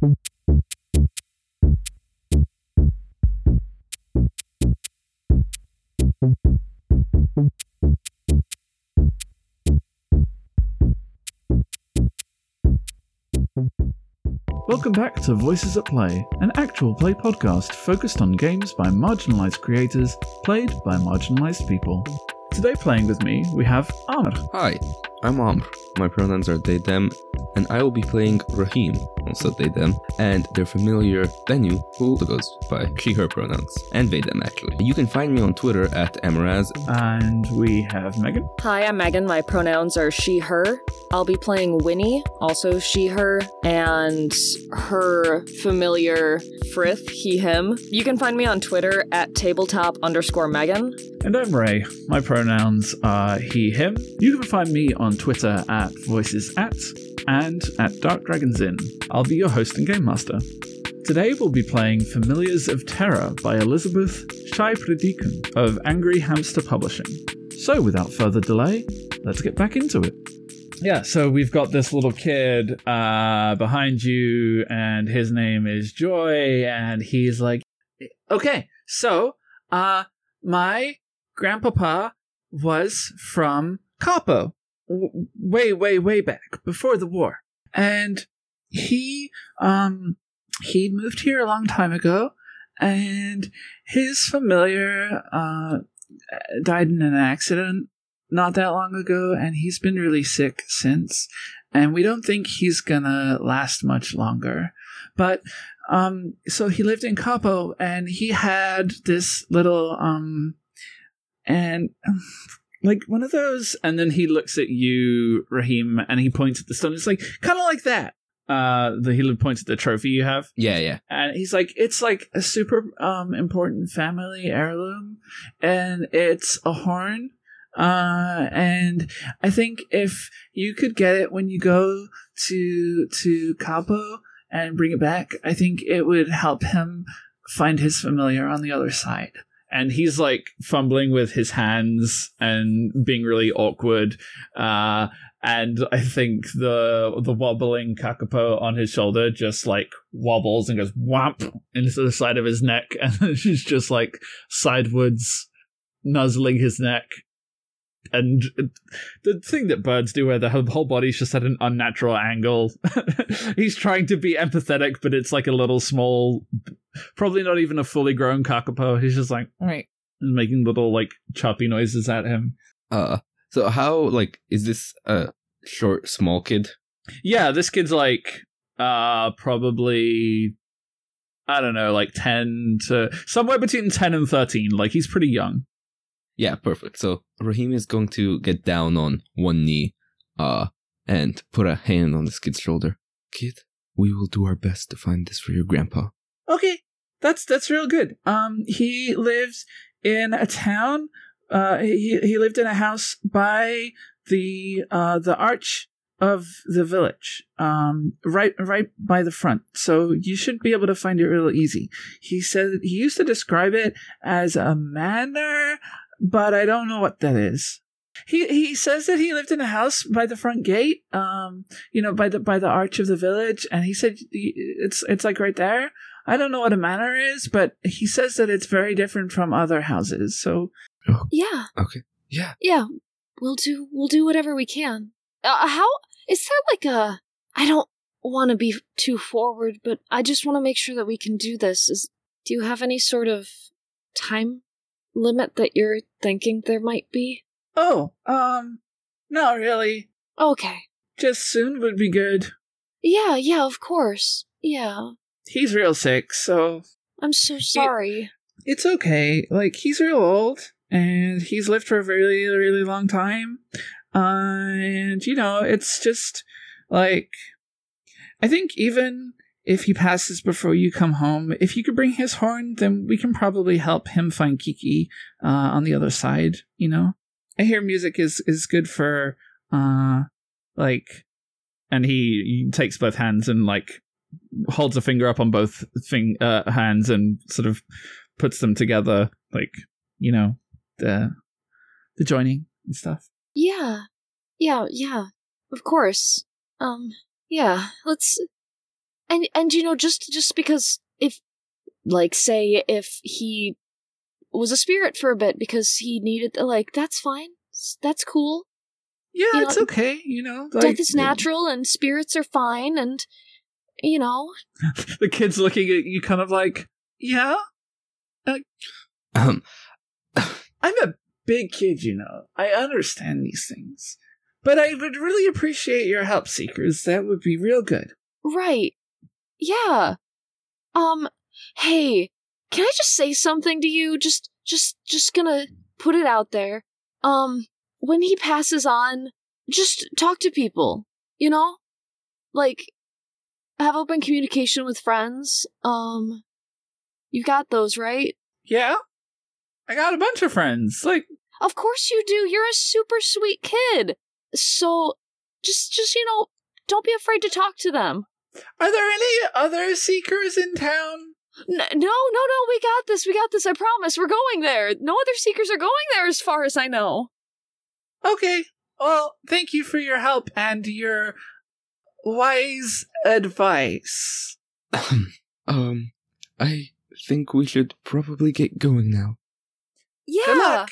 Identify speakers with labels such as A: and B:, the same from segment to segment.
A: Welcome back to Voices at Play, an actual play podcast focused on games by marginalized creators, played by marginalized people. Today, playing with me, we have Amr.
B: Hi, I'm Amr. My pronouns are they, them, and I will be playing Rahim, also they, them, and their familiar Bennu, who goes by she, her pronouns, and they, them actually. You can find me on Twitter at Amaraz.
A: And we have Megan.
C: Hi, I'm Megan. My pronouns are she, her. I'll be playing Winnie, also she, her, and her familiar Frith, he, him. You can find me on Twitter at tabletop underscore Megan.
A: And I'm Ray. My pronouns are he, him. You can find me on Twitter at voices at and at Dark Dragons Inn. I'll be your host and game master. Today we'll be playing Familiars of Terra by Elizabeth Shai of Angry Hamster Publishing. So without further delay, let's get back into it. Yeah, so we've got this little kid uh, behind you, and his name is Joy, and he's like, okay, so uh, my grandpapa was from Capo, way, way, way back before the war, and he um he moved here a long time ago, and his familiar uh died in an accident not that long ago, and he's been really sick since. And we don't think he's gonna last much longer. But um, so he lived in Capo, and he had this little um, and like one of those. And then he looks at you, Rahim, and he points at the stone. It's like kind of like that. Uh, the he points at the trophy you have
B: Yeah, yeah.
A: and he's like it's like a super um important family heirloom and it's a horn uh and i think if you could get it when you go to to capo and bring it back i think it would help him find his familiar on the other side and he's like fumbling with his hands and being really awkward uh and I think the the wobbling kakapo on his shoulder just like wobbles and goes whomp into the side of his neck, and she's just like sidewards nuzzling his neck. And the thing that birds do, where the whole whole body's just at an unnatural angle, he's trying to be empathetic, but it's like a little small, probably not even a fully grown kakapo. He's just like, right, and making little like choppy noises at him.
B: Uh, so how like is this a short, small kid?
A: Yeah, this kid's like uh probably I don't know, like 10 to somewhere between 10 and 13. Like he's pretty young.
B: Yeah, perfect. So Rahim is going to get down on one knee, uh, and put a hand on this kid's shoulder. Kid, we will do our best to find this for your grandpa.
A: Okay. That's that's real good. Um he lives in a town uh he he lived in a house by the uh the arch of the village um right right by the front so you should be able to find it real easy he said he used to describe it as a manor but i don't know what that is he he says that he lived in a house by the front gate um you know by the by the arch of the village and he said it's it's like right there i don't know what a manor is but he says that it's very different from other houses so
C: Yeah,
B: Okay. Yeah.
C: yeah. We'll do we'll do whatever we can. Uh, how is there like a I don't want to be too forward, but I just want to make sure that we can do this. Is do you have any sort of time limit that you're thinking there might be?
A: oh um not really
C: Okay.
A: just soon would be good
C: Yeah, yeah, of course. Yeah.
A: he's real sick so
C: I'm so sorry.
A: it's okay. Like he's real old and he's lived for a really, really long time. Uh, and you know, it's just like I think even if he passes before you come home, if you could bring his horn, then we can probably help him find Kiki uh, on the other side. You know, I hear music is is good for uh like, and he, he takes both hands and like holds a finger up on both thing uh, hands and sort of puts them together, like you know the the joining and stuff.
C: Yeah. Yeah, yeah. Of course. Um, yeah. Let's
D: and and you know just just because if like say if he was a spirit for a bit because he needed like that's fine that's cool
A: Yeah,
D: You
A: it's
D: know,
A: okay. You know,
D: death is natural and spirits are fine and you know
A: The kid's looking at you, kind of like, yeah.
B: Um,
A: I'm a big kid, you know. I understand these things, but I would really appreciate your help, seekers. That would be real good.
D: right yeah um hey can i just say something to you just just just gonna put it out there um when he passes on just talk to people you know like have open communication with friends um you got those right
A: Yeah, I got a bunch of friends. Like,
D: Of course you do. You're a super sweet kid. So just just you know, don't be afraid to talk to them.
A: Are there any other seekers in town?
D: N- no, no, no, we got this. We got this. I promise. We're going there. No other seekers are going there as far as I know.
A: Okay. Well, thank you for your help and your wise advice.
B: um, I think we should probably get going now.
D: Yeah.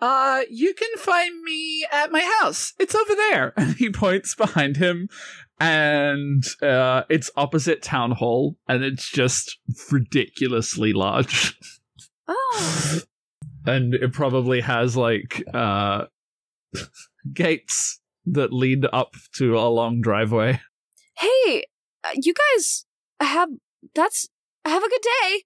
A: Uh, you can find me at my house. It's over there. And he points behind him, and uh, it's opposite town hall, and it's just ridiculously large.
D: Oh.
A: and it probably has like uh gates that lead up to a long driveway.
D: Hey, uh, you guys have that's have a good day.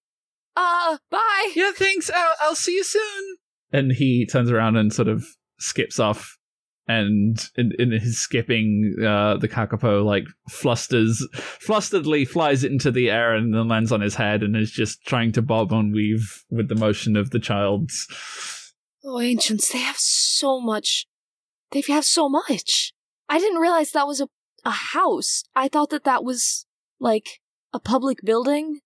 D: Uh, bye.
A: Yeah, thanks. I'll, I'll see you soon. And he turns around and sort of skips off. And in, in his skipping, uh, the kakapo like flusters, flusteredly flies into the air and then lands on his head and is just trying to bob and weave with the motion of the child's.
D: Oh, ancients, they have so much. They have so much. I didn't realize that was a a house. I thought that that was like a public building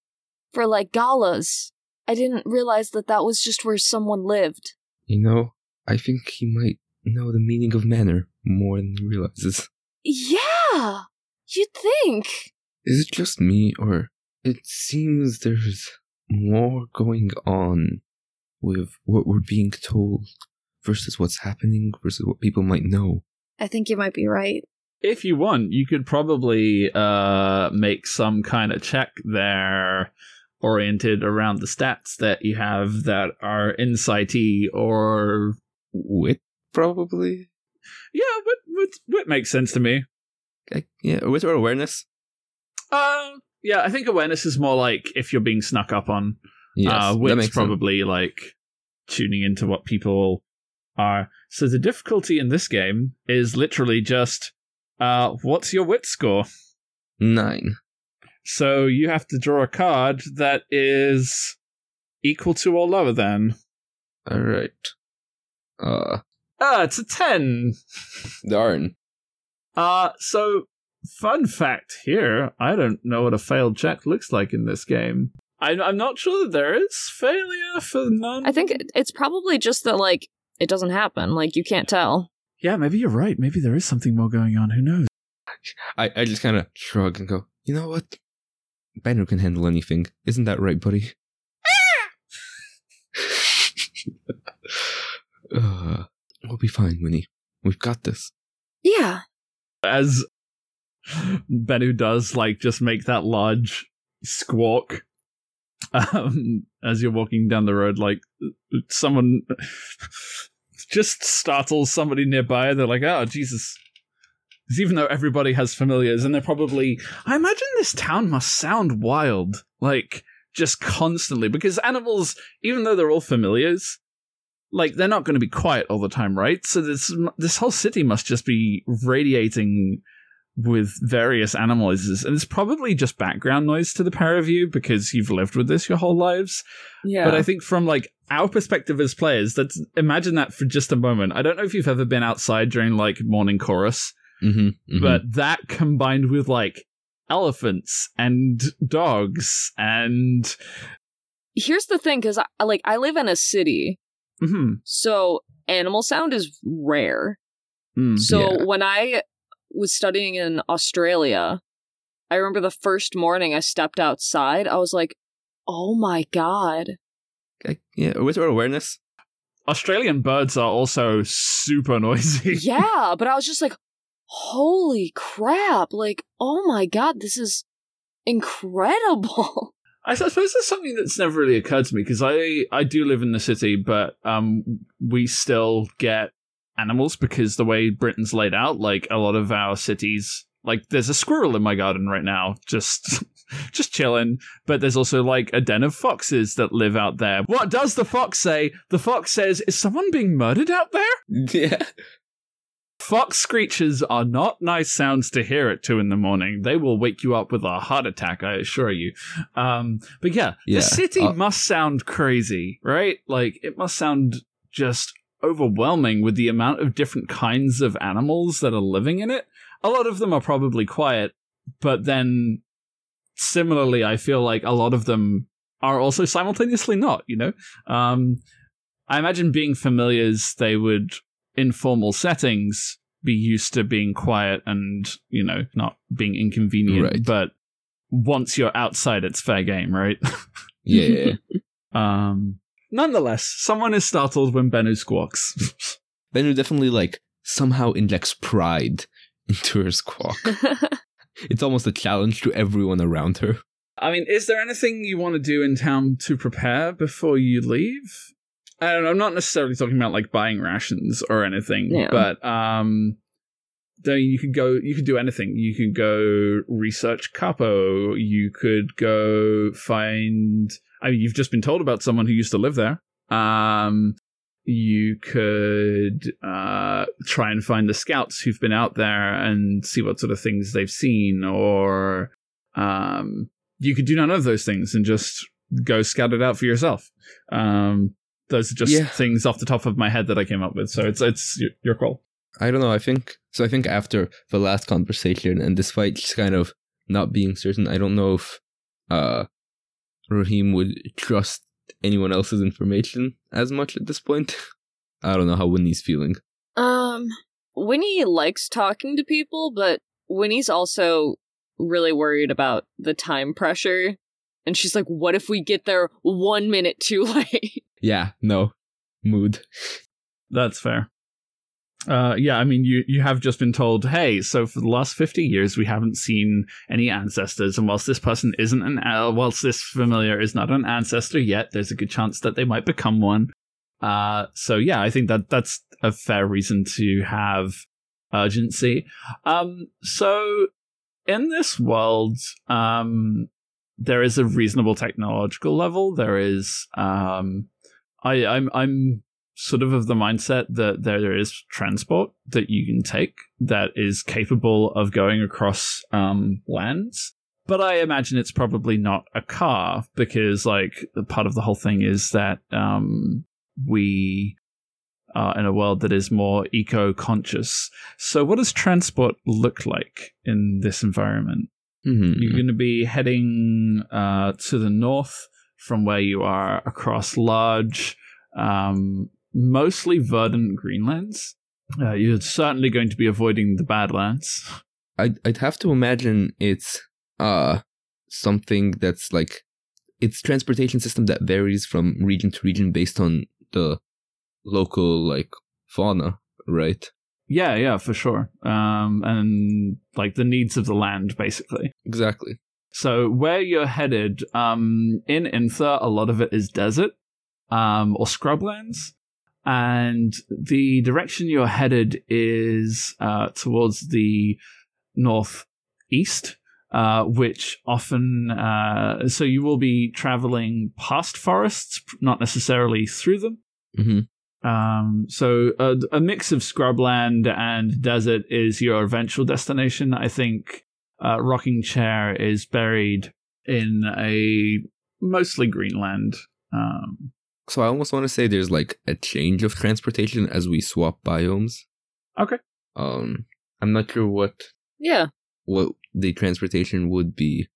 D: for like galas. I didn't realize that that was just where someone lived.
B: You know, I think he might know the meaning of manor more than he realizes.
D: Yeah, you'd think.
B: Is it just me, or it seems there's more going on with what we're being told versus what's happening versus what people might know?
D: I think you might be right.
A: if you want, you could probably uh, make some kind of check there oriented around the stats that you have that are insighty or
B: Wit, probably?
A: yeah, what what makes sense to me.
B: I, yeah, wit or awareness?
A: Uh, yeah, I think awareness is more like if you're being snuck up on.
B: Yes,
A: uh, wit's
B: makes sense.
A: probably like tuning into what people are. So the difficulty in this game is literally just, uh, what's your wit score?
B: Nine.
A: So you have to draw a card that is equal to or lower than.
B: Alright. Uh,
A: Ah, it's a 10.
B: darn.
A: Uh, so, fun fact here I don't know what a failed check looks like in this game. I'm, I'm not sure that there is failure for none.
D: I think it's probably just that like it doesn't happen. Like you can't tell.
A: Yeah, maybe you're right. Maybe there is something more going on. Who knows?
B: I, I just kind of shrug and go, you know what? Banner can handle anything. Isn't that right, buddy? uh, we'll be fine, Winnie. We've got this.
D: Yeah.
A: As Bennu does, like, just make that large squawk um, as you're walking down the road, like, someone just startles somebody nearby. They're like, oh, Jesus. 'Cause even though everybody has familiars, and they're probably. I imagine this town must sound wild. Like, just constantly. Because animals, even though they're all familiars, like, they're not going to be quiet all the time, right? So this, this whole city must just be radiating with various animal noises. And it's probably just background noise to the pair of you because you've lived with this your whole lives.
D: Yeah.
A: But I think from like our perspective as players, let's imagine that for just a moment. I don't know if you've ever been outside during like morning chorus,
B: Mm-hmm.
A: but that combined with like elephants and dogs and
D: here's the thing, because I like I live in a city,
A: Mhm.
D: so animal sound is rare.
A: Mm.
D: So
B: Yeah.
D: when I was studying in Australia, I remember the first morning I stepped outside, I was like, oh my god.
B: Okay. Yeah, with our awareness.
A: Australian birds are also super noisy.
D: yeah, but I was just like, holy crap. Like, oh my god, this is incredible.
A: I suppose that's something that's never really occurred to me because I, I do live in the city, but um, we still get animals because the way Britain's laid out, like a lot of our cities, like there's a squirrel in my garden right now, just just chilling. But there's also like a den of foxes that live out there. What does the fox say? The fox says, "Is someone being murdered out there?"
B: Yeah.
A: Fox screeches are not nice sounds to hear at two in the morning. They will wake you up with a heart attack, I assure you. Um, but yeah,
B: Yeah,
A: the city
B: uh-
A: must sound crazy, right? Like it must sound just overwhelming with the amount of different kinds of animals that are living in it. A lot of them are probably quiet, but then similarly, I feel like a lot of them are also simultaneously not, you know? Um, I imagine being familiars, they would, in formal settings, be used to being quiet and, you know, not being inconvenient.
B: Right.
A: But once you're outside, it's fair game, right?
B: Yeah. yeah, yeah.
A: um, nonetheless, someone is startled when Bennu squawks.
B: Bennu definitely like somehow injects pride into her squawk. it's almost a challenge to everyone around her.
A: I mean, is there anything you want to do in town to prepare before you leave? And I'm not necessarily talking about like buying rations or anything,
D: Yeah.
A: but um, though you could go, you could do anything. You could go research Capo. You could go find. I mean, you've just been told about someone who used to live there. Um, you could uh, try and find the scouts who've been out there and see what sort of things they've seen, or um, you could do none of those things and just go scout it out for yourself. Um, those are just
B: Yeah.
A: things off the top of my head that I came up with. So it's it's your, your call.
B: I don't know. I think so. I think after the last conversation, and despite just kind of not being certain, I don't know if uh, Raheem would trust anyone else's information as much at this point. I don't know how Winnie's feeling.
D: Um, Winnie likes talking to people, but Winnie's also really worried about the time pressure. And she's like, what if we get there one minute too late?
B: Yeah, no mood.
A: That's fair. Uh, yeah, I mean, you you have just been told, hey, so for the last fifty years we haven't seen any ancestors, and whilst this person isn't an, uh, whilst this familiar is not an ancestor yet, there's a good chance that they might become one. Uh, so yeah, I think that that's a fair reason to have urgency. Um, so in this world, um, there is a reasonable technological level. There is, um, I, I'm, I'm sort of of the mindset that there is transport that you can take that is capable of going across um, lands. But I imagine it's probably not a car because, like, part of the whole thing is that um, we are in a world that is more eco-conscious. So, what does transport look like in this environment?
B: hmm
A: You're going to be heading uh, to the north from where you are across large, um, mostly verdant greenlands. Uh, you're certainly going to be avoiding the badlands.
B: I'd I'd have to imagine it's uh something that's like it's transportation system that varies from region to region based on the local like fauna, right?
A: Yeah, yeah, for sure. Um, and like the needs of the land, basically.
B: Exactly.
A: So where you're headed, um, in Inther, a lot of it is desert, um, or scrublands. And the direction you're headed is uh, towards the northeast, uh, which often, uh, so you will be traveling past forests, not necessarily through them.
B: hmm
A: Um, so a, a mix of scrubland and desert is your eventual destination. I think uh, Rocking Chair is buried in a mostly Greenland. Um,
B: So I almost want to say there's like a change of transportation as we swap biomes.
A: okay.
B: Um, I'm not sure what
D: yeah.
B: what the transportation would be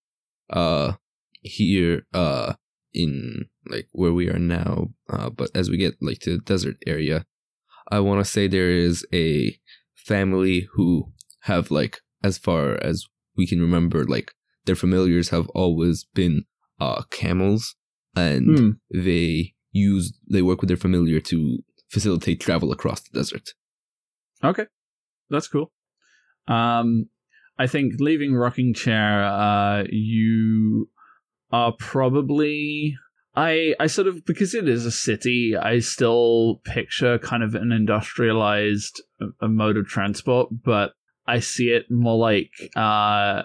B: uh here uh in like where we are now uh but as we get like to the desert area i want to say there is a family who have like as far as we can remember like their familiars have always been uh, camels, and
A: Hmm.
B: they use they work with their familiar to facilitate travel across the desert.
A: Okay, that's cool. Um, I think leaving rocking chair, uh, you are probably. I I sort of because it is a city, I still picture kind of an industrialized mode of transport, but I see it more like uh,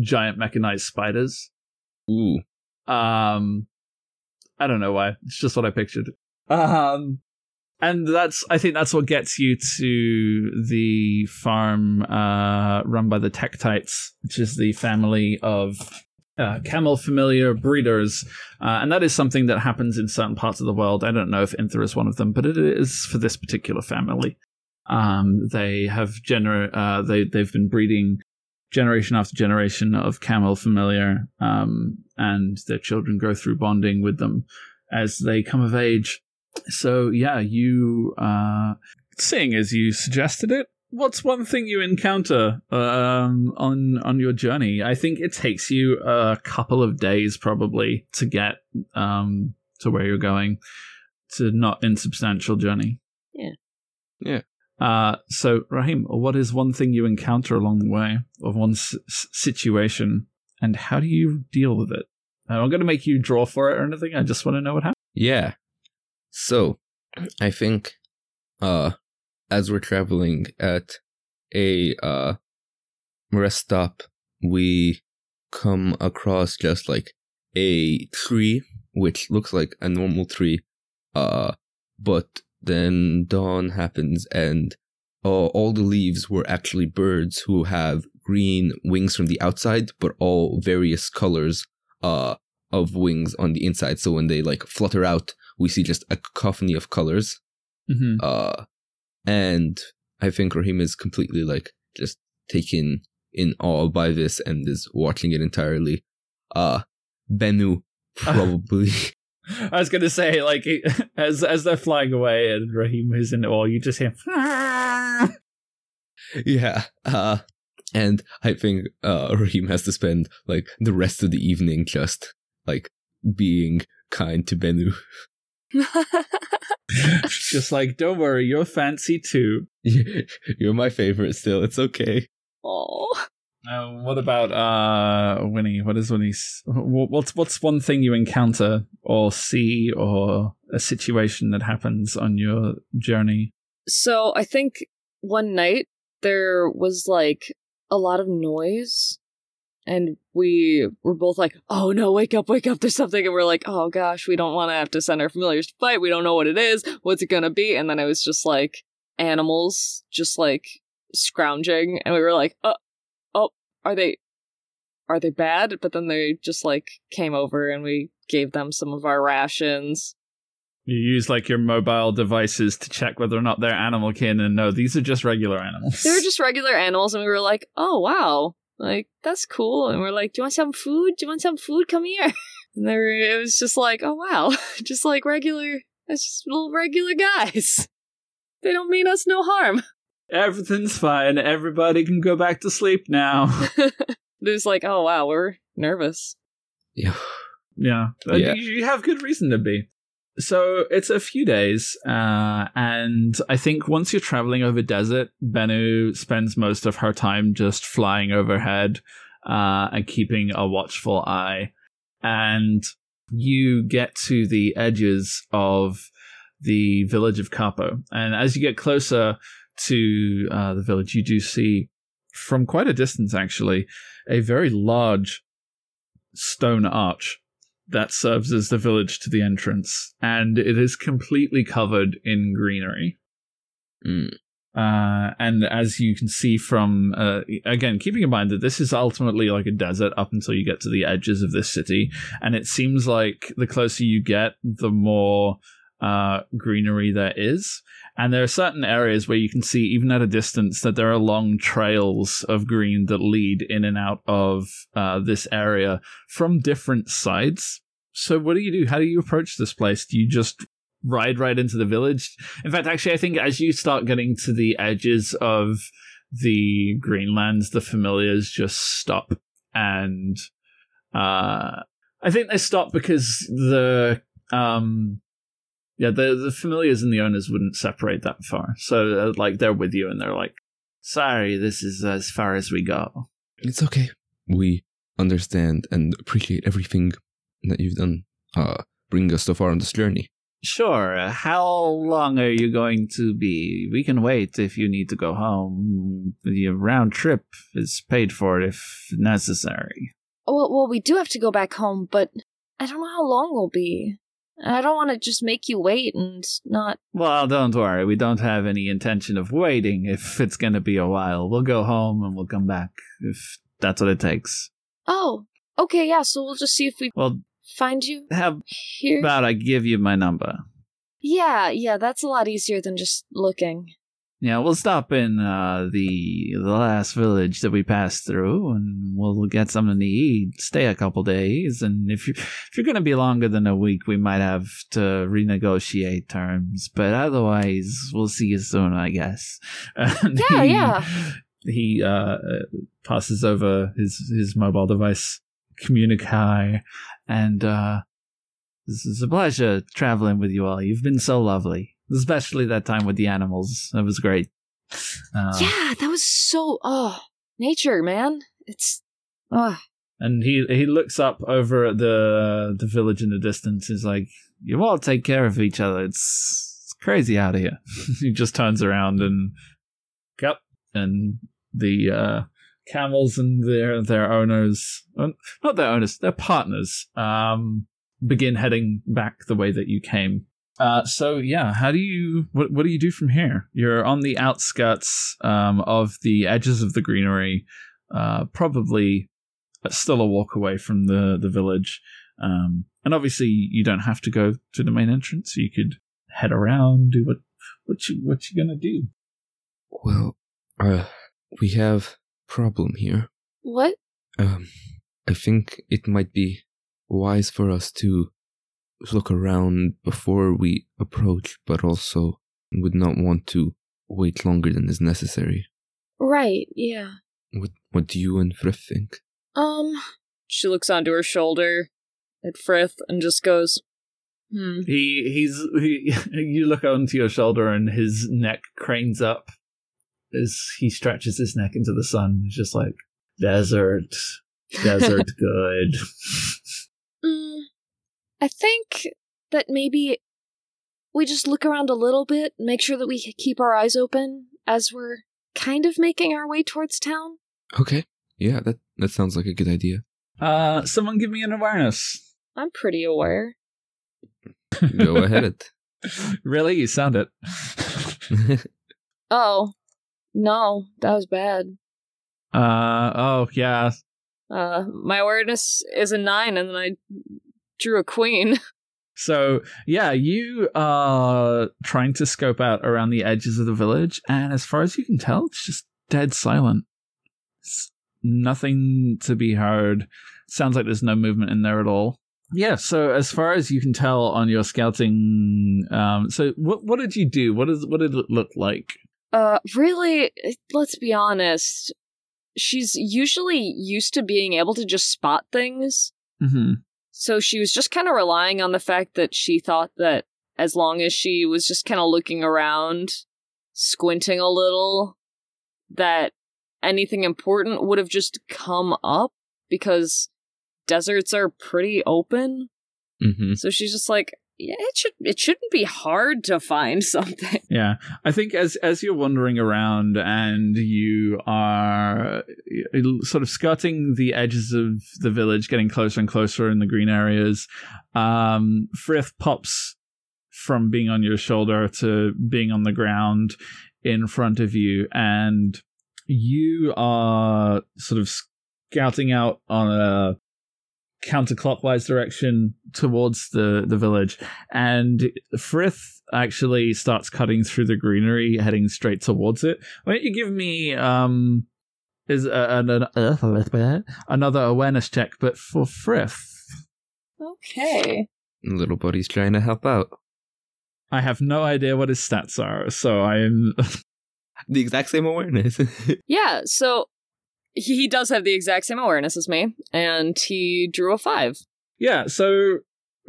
A: giant mechanized spiders.
B: Ooh,
A: Um, I don't know why. It's just what I pictured. Um, and that's I think that's what gets you to the farm uh, run by the Tektites, which is the family of uh, camel familiar breeders, uh, and that is something that happens in certain parts of the world. I don't know if Inther is one of them, but it is for this particular family. Um, they have gener- uh, they they've been breeding generation after generation of camel familiar, um, and their children go through bonding with them as they come of age. So yeah, you uh, seeing as you suggested it. What's one thing you encounter um, on on your journey? I think it takes you a couple of days probably to get um, to where you're going. It's a not insubstantial journey.
D: Yeah.
B: Yeah.
A: Uh, so Rahim, what is one thing you encounter along the way, of one s- situation, and how do you deal with it? I'm not going to make you draw for it or anything. I just want to know what happened.
B: yeah. So, I think, uh, as we're traveling at a uh rest stop, we come across just like a tree, which looks like a normal tree, uh, but then dawn happens and uh, all the leaves were actually birds who have green wings from the outside, but all various colors uh, of wings on the inside. So when they like flutter out, we see just a cacophony of colors.
A: Mm-hmm.
B: Uh, and I think Rahim is completely like just taken in awe by this and is watching it entirely. Uh, Bennu probably.
A: I was gonna say, like, as as they're flying away and Rahim is in awe, you just hear.
B: yeah. Uh, and I think uh, Raheem has to spend like the rest of the evening just like being kind to Bennu.
A: just like, don't worry, you're fancy too.
B: You're my favorite still. It's okay.
D: Oh.
A: Uh, what about uh Winnie? What is Winnie's? What's what's one thing you encounter or see or a situation that happens on your journey?
D: So I think one night there was like a lot of noise and we were both like, oh no, wake up, wake up, there's something. And we're like, oh gosh, we don't want to have to send our familiars to fight. We don't know what it is. What's it going to be? And then it was just like animals just like scrounging. And we were like, oh, are they, are they bad? But then they just like came over and we gave them some of our rations.
A: You use like your mobile devices to check whether or not they're animal kin, and no, these are just regular animals.
D: They were just regular animals, and we were like, "Oh wow, like that's cool." And we're like, "Do you want some food? Do you want some food? Come here." And they were, it was just like, "Oh wow, just like regular, it's just little regular guys. They don't mean us no harm."
A: Everything's fine. Everybody can go back to sleep now.
D: it was like, "Oh wow, we're nervous."
B: Yeah.
A: Yeah, Uh,
B: Yeah.
A: You, you have good reason to be. So it's a few days, uh, and I think once you're traveling over desert, Bennu spends most of her time just flying overhead uh, and keeping a watchful eye. And you get to the edges of the village of Capo, and as you get closer to uh, the village, you do see, from quite a distance actually, a very large stone arch that serves as the village to the entrance, and it is completely covered in greenery.
B: Mm.
A: Uh, and as you can see from, uh, again, keeping in mind that this is ultimately like a desert up until you get to the edges of this city, and it seems like the closer you get, the more uh, greenery there is. And there are certain areas where you can see, even at a distance, that there are long trails of green that lead in and out of uh, this area from different sides. So, what do you do? How do you approach this place? Do you just ride right into the village? In fact, actually, I think as you start getting to the edges of the Greenlands, the familiars just stop and Uh, I think they stop because the um, yeah, the the familiars and the owners wouldn't separate that far. So uh, like they're with you and they're like, "Sorry, this is as far as we go."
B: It's okay. We understand and appreciate everything that you've done. Uh, bring us so far on this journey.
A: Sure. How long are you going to be? We can wait if you need to go home. The round trip is paid for if necessary.
C: Well, well, we do have to go back home, but I don't know how long we'll be. I don't want to just make you wait and not.
A: Well, don't worry. We don't have any intention of waiting if it's going to be a while. We'll go home and we'll come back if that's what it takes.
C: Oh, okay, yeah. So we'll just see if we
A: Well,
C: find you
A: how
C: here.
A: about I give you my number?
C: Yeah, yeah. That's a lot easier than just looking.
A: Yeah, we'll stop in uh, the the last village that we passed through, and we'll get something to eat. Stay a couple days, and if you if you're going to be longer than a week, we might have to renegotiate terms. But otherwise, we'll see you soon, I guess. And
C: Yeah,
A: he-
C: yeah.
A: He uh, passes over his his mobile device, communique, and uh, this is a pleasure traveling with you all. You've been so lovely, especially that time with the animals. That was great. Uh,
C: yeah, that was so. Oh, nature, man. It's. Oh,
A: And he he looks up over at the the village in the distance. He's like, "You all take care of each other. It's, it's crazy out here." he just turns around and, yep, and the uh, camels and their their owners, not their owners, their partners, um, begin heading back the way that you came. Uh, so yeah, how do you what what do you do from here? You're on the outskirts um, of the edges of the greenery, uh, probably still a walk away from the the village. Um, and obviously, you don't have to go to the main entrance. You could head around, do what what you what you gonna do.
B: Well, uh, we have problem here.
C: what?
B: Um, I think it might be wise for us to look around before we approach, but also would not want to wait longer than is necessary.
C: Right, yeah.
B: What What do you and Frith think?
C: Um,
D: She looks onto her shoulder at Frith and just goes, hmm.
A: He he's he, you look onto your shoulder and his neck cranes up as he stretches his neck into the sun. It's just like desert, desert, good.
C: I think that maybe we just look around a little bit, make sure that we keep our eyes open as we're kind of making our way towards town.
B: Okay, yeah, that that sounds like a good idea.
A: Uh, someone give me an awareness.
C: I'm pretty aware.
B: Go ahead.
A: really, you sound it.
C: Oh, no, that was bad.
A: uh oh yeah.
D: Uh, my awareness is a nine, and then I drew a queen.
A: So yeah, you are trying to scope out around the edges of the village, and as far as you can tell, it's just dead silent. It's nothing to be heard. Sounds like there's no movement in there at all. Yeah. So as far as you can tell on your scouting, um, so what what did you do? What is what did it look like?
D: Uh, really, let's be honest. She's usually used to being able to just spot things.
A: Mm-hmm.
D: So she was just kind of relying on the fact that she thought that as long as she was just kind of looking around, squinting a little, that anything important would have just come up because deserts are pretty open.
B: hmm
D: So she's just like, yeah, it should it shouldn't be hard to find something.
A: Yeah, I think as as you're wandering around and you are sort of skirting the edges of the village, getting closer and closer in the green areas, um, Frith pops from being on your shoulder to being on the ground in front of you, and you are sort of scouting out on a counterclockwise direction towards the the village and frith actually starts cutting through the greenery heading straight towards it why don't you give me um is a, an, an, another awareness check but for frith
D: Okay.
B: Little buddy's trying to help out.
A: i have no idea what his stats are so i'm
B: The exact same awareness.
D: Yeah, so he does have the exact same awareness as me, and he drew a five.
A: Yeah, so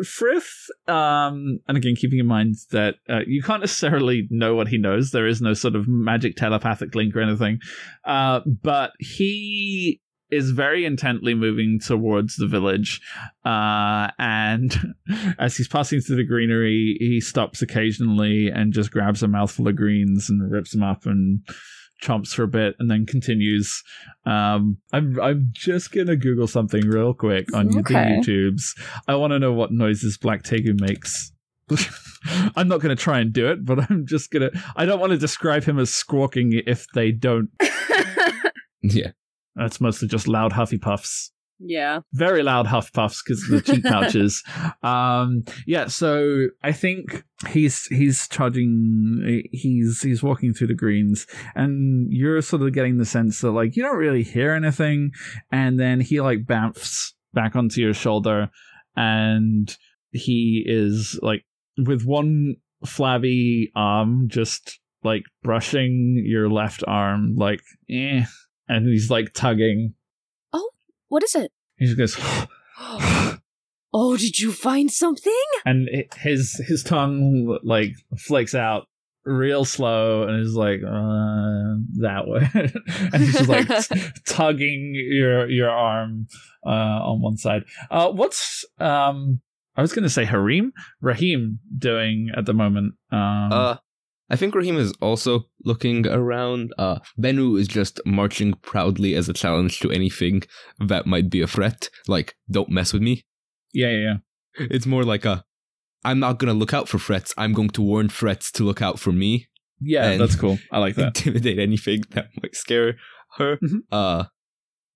A: Frith, um, and again, keeping in mind that uh, you can't necessarily know what he knows. There is no sort of magic telepathic link or anything. Uh, but he is very intently moving towards the village. Uh, and as he's passing through the greenery, he stops occasionally and just grabs a mouthful of greens and rips them up and chomps for a bit and then continues. Um, I'm I'm just gonna Google something real quick on
D: Okay.
A: the YouTubes. I want to know what noises Black Tegu makes. I'm not gonna try and do it, but I'm just gonna. I don't want to describe him as squawking if they don't.
B: Yeah.
A: That's mostly just loud huffy puffs
D: yeah.
A: very loud huff puffs because of the cheek pouches. Um, yeah, so I think he's he's charging. He's he's walking through the greens, and you're sort of getting the sense that like you don't really hear anything, and then he like bamfs back onto your shoulder, and he is like with one flabby arm just like brushing your left arm like eh and he's like tugging
C: What is it?
A: he just goes
C: Oh, did you find something?
A: and it, his his tongue like flakes out real slow and is like uh, that way and he's just like t- tugging your your arm uh, on one side uh what's um i was gonna say harim rahim doing at the moment um
B: Uh, I think Raheem is also looking around. Uh, Bennu is just marching proudly as a challenge to anything that might be a threat. Like, don't mess with me.
A: yeah yeah yeah
B: It's more like a, I'm not gonna look out for threats. I'm going to warn threats to look out for me.
A: yeah that's cool i like that
B: Intimidate anything that might scare her.
A: Mhm.
B: Uh,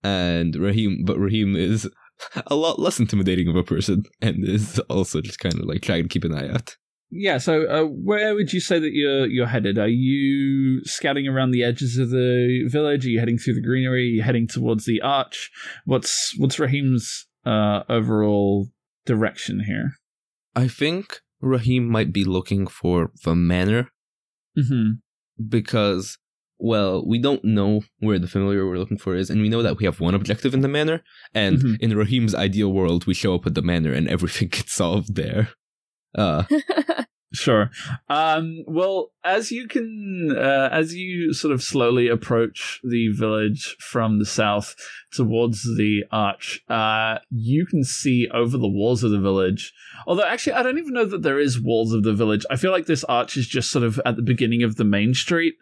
B: and Raheem, but Raheem is a lot less intimidating of a person and is also just kind of like trying to keep an eye out.
A: Yeah, so uh, where would you say that you're you're headed? Are you scouting around the edges of the village? Are you heading through the greenery? Are you heading towards the arch? What's what's Raheem's uh, overall direction here?
B: I think Raheem might be looking for the manor
A: Mm-hmm.
B: because well we don't know where the familiar we're looking for is and we know that we have one objective in the manor and
A: Mhm.
B: in raheem's ideal world we show up at the manor and everything gets solved there uh
A: Sure. Um, well, as you can, uh, as you sort of slowly approach the village from the south towards the arch, uh, you can see over the walls of the village. Although, actually, I don't even know that there is walls of the village. I feel like this arch is just sort of at the beginning of the main street.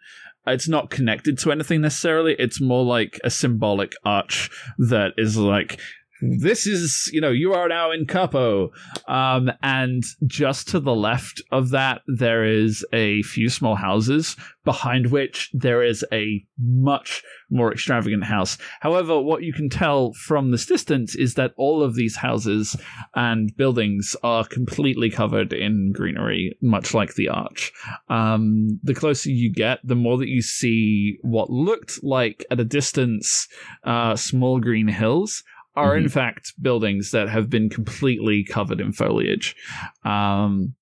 A: It's not connected to anything necessarily. It's more like a symbolic arch that is like, this is, you know, you are now in Capo. Um, and just to the left of that, there is a few small houses behind which there is a much more extravagant house. However, what you can tell from this distance is that all of these houses and buildings are completely covered in greenery, much like the arch. Um, the closer you get, the more that you see what looked like at a distance uh, small green hills are in fact buildings that have been completely covered in foliage. Um,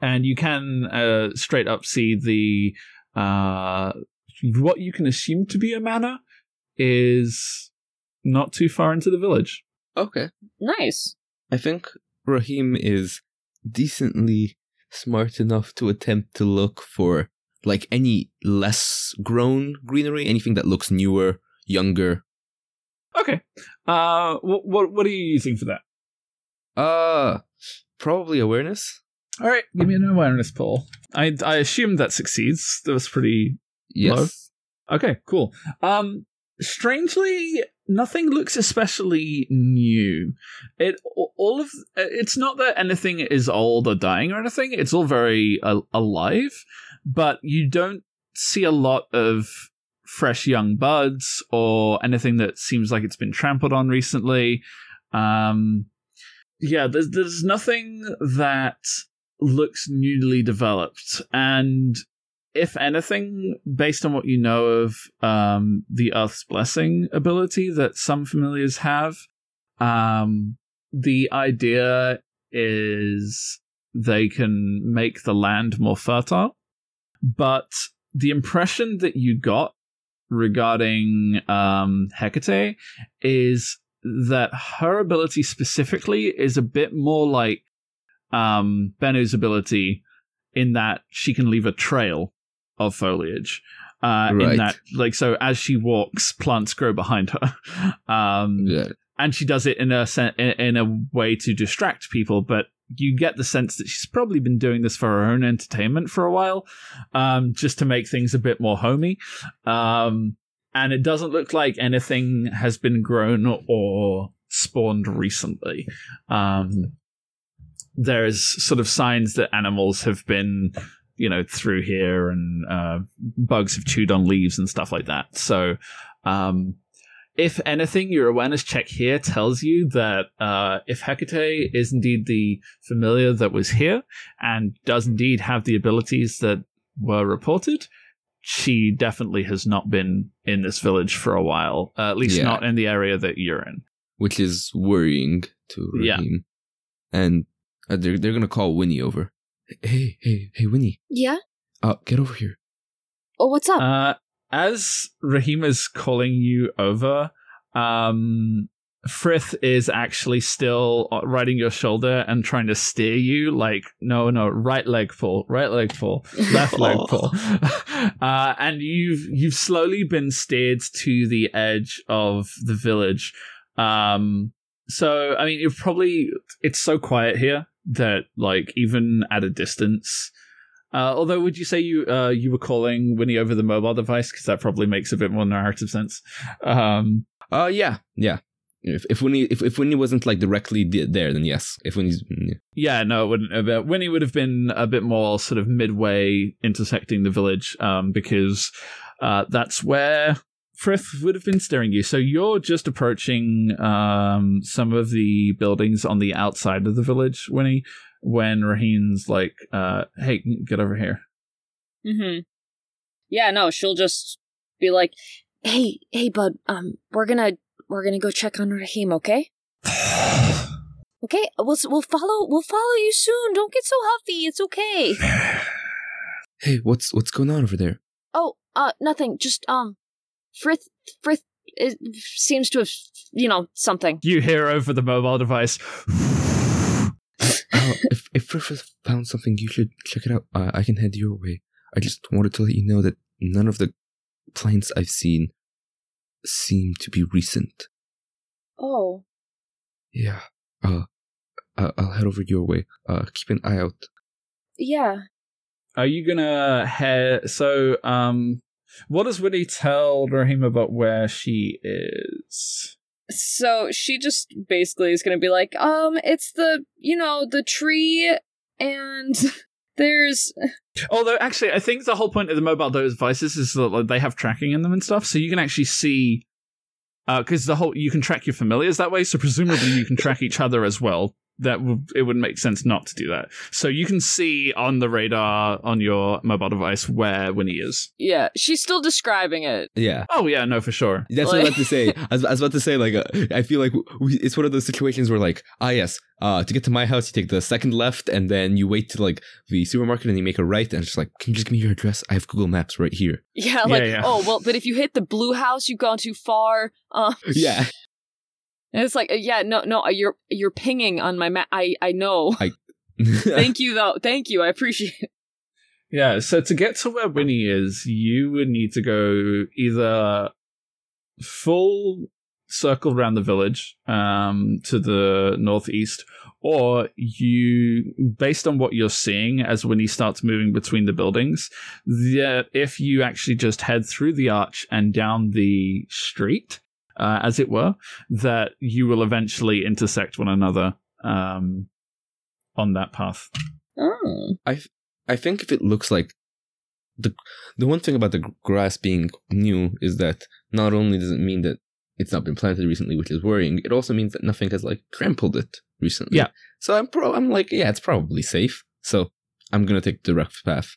A: and you can uh, straight up see the uh, what you can assume to be a manor is not too far into the village.
B: okay
D: Nice.
B: i think raheem is decently smart enough to attempt to look for like any less grown greenery anything that looks newer younger
A: Okay. Uh, what what what are you using for that?
B: uh probably awareness
A: All right, give me an awareness poll. I I assume that succeeds. That was pretty
B: yes
A: Okay, cool. Um, strangely, nothing looks especially new. It all of it's not that anything is old or dying or anything. It's all very uh, alive, but you don't see a lot of fresh young buds or anything that seems like it's been trampled on recently. Um, yeah, there's there's nothing that looks newly developed and if anything, based on what you know of um, the Earth's Blessing ability that some familiars have, um, the idea is they can make the land more fertile. But the impression that you got regarding um, Hecate is that her ability specifically is a bit more like um, Bennu's ability in that she can leave a trail of foliage. Uh,
B: Right.
A: In that, like, so as she walks, plants grow behind her. um,
B: Yeah.
A: and she does it in a sen- in in a way to distract people but you get the sense that she's probably been doing this for her own entertainment for a while um, just to make things a bit more homey. Um, and it doesn't look like anything has been grown or spawned recently. Um, there's sort of signs that animals have been you know through here and uh, bugs have chewed on leaves and stuff like that. So um, if anything, your awareness check here tells you that uh, if Hecate is indeed the familiar that was here and does indeed have the abilities that were reported, she definitely has not been in this village for a while, uh, at least
B: Yeah.
A: not in the area that you're in.
B: Which is worrying to
A: Yeah.
B: And uh, they're, they're going to call Winnie over. Hey, hey, hey, Winnie.
C: Yeah?
B: Uh, get over here.
C: Oh, what's up?
A: Uh, as Rahim is calling you over, um, Frith is actually still uh, riding your shoulder and trying to steer you. Like, no, no, right leg pull, right leg pull, left leg pull. uh, and you've you've slowly been steered to the edge of the village. Um, so I mean, you've probably it's so quiet here that like even at a distance. Uh, although, would you say you uh, you were calling Winnie over the mobile device because that probably makes a bit more narrative sense? Um,
B: Uh, yeah, yeah. If, if Winnie if, if Winnie wasn't like directly there, then yes. If Winnie's yeah.
A: yeah, no, it wouldn't. Have, uh, Winnie would have been a bit more sort of midway intersecting the village um, because uh, that's where Frith would have been steering you. So you're just approaching um, some of the buildings on the outside of the village, Winnie, when Raheem's like, uh, "Hey, get over here."
D: Mm-hmm. Yeah, no, she'll just be like,
C: hey, hey, bud. Um, we're gonna we're gonna go check on Raheem, okay? Okay, we'll we'll follow we'll follow you soon. Don't get so huffy. It's okay.
B: Hey, what's what's going on over there?
C: Oh, uh, nothing. Just um, Frith Frith it seems to have you know something.
A: You hear over the mobile device.
B: If if Frith found something, you should check it out. Uh, I can head your way. I just wanted to let you know that none of the planes I've seen seem to be recent.
C: Oh,
B: Yeah. Uh, I- I'll head over your way. Uh, keep an eye out.
C: yeah.
A: Are you gonna head? So, um, what does Winnie tell Raheem about where she is?
D: So she just basically is gonna be like, um, it's the, you know, the tree and there's,
A: Although, actually, I think the whole point of the mobile devices is that they have tracking in them and stuff, so you can actually see. Because the whole you can track your familiars that way, so presumably you can track each other as well. That w- it would make sense not to do that. So you can see on the radar on your mobile device where Winnie is.
D: yeah, she's still describing it.
B: Yeah.
A: Oh yeah, no, for sure.
B: That's what I was about to say. I was, I was about to say, like, uh, I feel like we, it's one of those situations where, like, ah, yes, uh, to get to my house, you take the second left, and then you wait to like the supermarket, and you make a right, and it's just like, can you just give me your address? I have Google Maps right here.
D: Yeah, like,
A: yeah.
D: oh, well, but if you hit the blue house, you've gone too far. Uh,
B: Yeah.
D: And it's like, uh, yeah, no, no, uh, you're, you're pinging on my map. I, I know. Thank you, though. Thank you. I appreciate it.
A: Yeah, so to get to where Winnie is, you would need to go either full circle around the village um, to the northeast, or you, based on what you're seeing as Winnie starts moving between the buildings, that if you actually just head through the arch and down the street, uh, as it were, that you will eventually intersect one another um, on that path.
D: Oh.
B: I think if it looks like the the one thing about the grass being new is that not only does it mean that it's not been planted recently, which is worrying, it also means that nothing has like trampled it recently.
A: Yeah.
B: So I'm pro I'm like, yeah, it's probably safe. So I'm gonna take the direct path.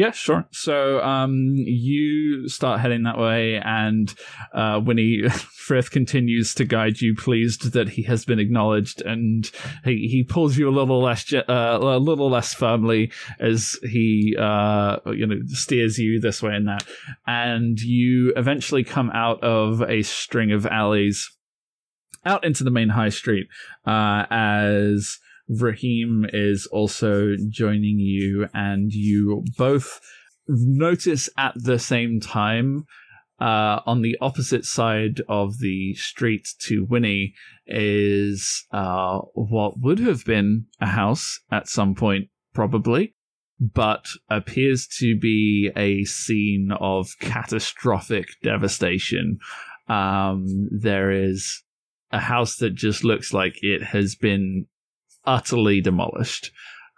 A: Yeah, sure. So um, you start heading that way, and uh, Winnie Frith continues to guide you, pleased that he has been acknowledged, and he, he pulls you a little less uh, a little less firmly as he uh, you know steers you this way and that, and you eventually come out of a string of alleys out into the main high street uh, as Raheem is also joining you, and you both notice at the same time uh, on the opposite side of the street to Winnie is uh, what would have been a house at some point, probably, but appears to be a scene of catastrophic devastation. Um, there is a house that just looks like it has been utterly demolished.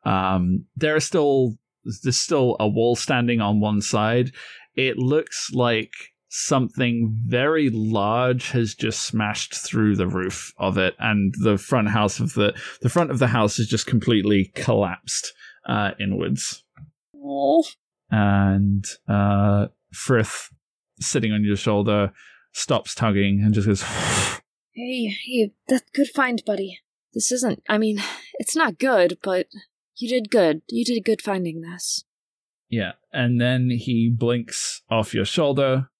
A: Um, there are still there's still a wall standing on one side. It looks like something very large has just smashed through the roof of it, and the front house of the the front of the house is just completely collapsed uh, inwards.
D: Oh.
A: And uh, Frith, sitting on your shoulder, stops tugging and just goes.
C: Hey, hey, that's good find, buddy. This isn't, I mean, it's not good, but you did good. You did good finding this.
A: Yeah, and then he blinks off your shoulder,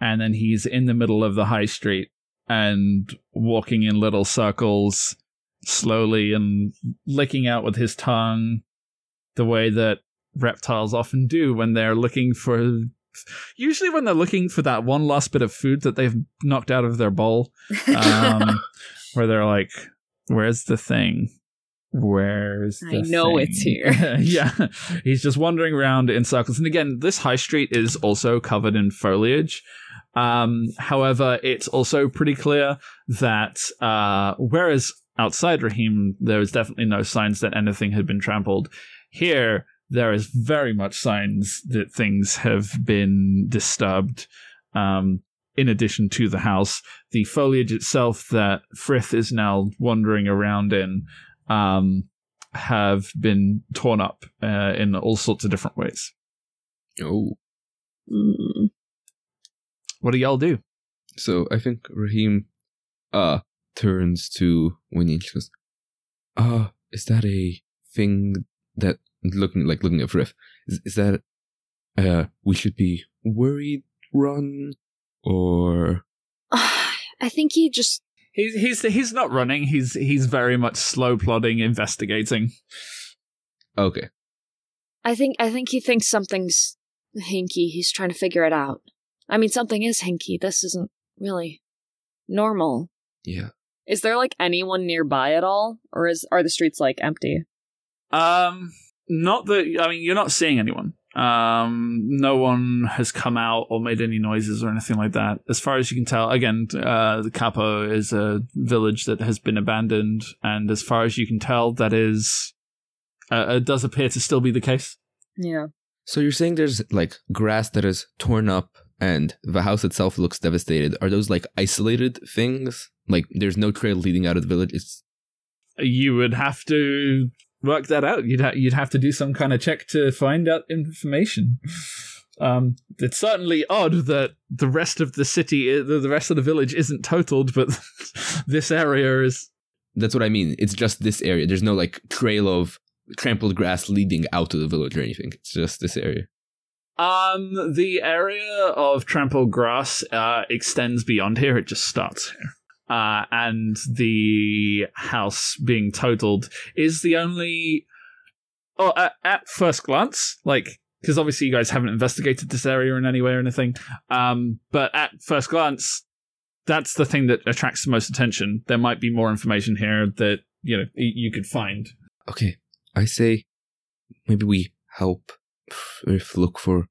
A: and then he's in the middle of the high street and walking in little circles, slowly and licking out with his tongue, the way that reptiles often do when they're looking for. Usually, when they're looking for that one last bit of food that they've knocked out of their bowl, um, where they're like, "Where's the thing? Where's the
D: I know
A: thing?"
D: it's here.
A: yeah, he's just wandering around in circles. And again, this high street is also covered in foliage. Um, however, it's also pretty clear that uh, whereas outside Raheem, there was definitely no signs that anything had been trampled. Here, there is very much signs that things have been disturbed. Um, in addition to the house, the foliage itself that Frith is now wandering around in um, have been torn up uh, in all sorts of different ways.
B: Oh.
C: Mm.
A: What do y'all do?
B: So I think Raheem uh turns to Winnie and she goes, Uh, is that a thing that looking like looking at Frith, is, is that uh we should be worried run or
C: I think he just,
A: He's he's he's not running. He's he's very much slow plodding, investigating.
B: okay.
C: I think, I think he thinks something's hinky. He's trying to figure it out. I mean, something is hinky. This isn't really normal.
B: Yeah.
D: Is there like anyone nearby at all? Or is are the streets like empty?
A: Um, not that I mean, you're not seeing anyone. Um, no one has come out or made any noises or anything like that. As far as you can tell, again, uh, the Capo is a village that has been abandoned, and as far as you can tell, that is, uh, it does appear to still be the case.
D: Yeah.
B: So you're saying there's like grass that is torn up and the house itself looks devastated. Are those like isolated things? Like there's no trail leading out of the village. It's
A: You would have to work that out. You'd ha- you'd have to do some kind of check to find out information. Um, it's certainly odd that the rest of the city, uh, the the rest of the village, isn't totaled, but this area is.
B: that's what I mean. It's just this area. There's no like trail of trampled grass leading out to the village or anything. It's just this area.
A: Um, the area of trampled grass uh, extends beyond here. It just starts here. Uh, and the house being totaled is the only. Oh, at, at first glance, like because obviously you guys haven't investigated this area in any way or anything. Um, but at first glance, that's the thing that attracts the most attention. There might be more information here that you know you could find.
B: Okay, I say maybe we help look for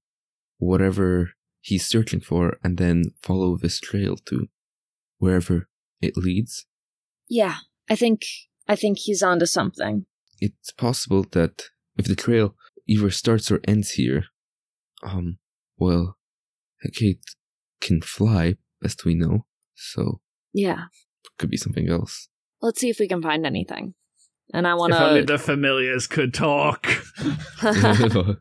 B: whatever he's searching for and then follow this trail to wherever it leads.
C: Yeah, I think, I think he's onto something.
B: It's possible that if the trail either starts or ends here, um, well, Kate can fly, best we know, so
C: Yeah.
B: could be something else.
C: Let's see if we can find anything. And I want to.
A: If only the familiars could talk.
D: and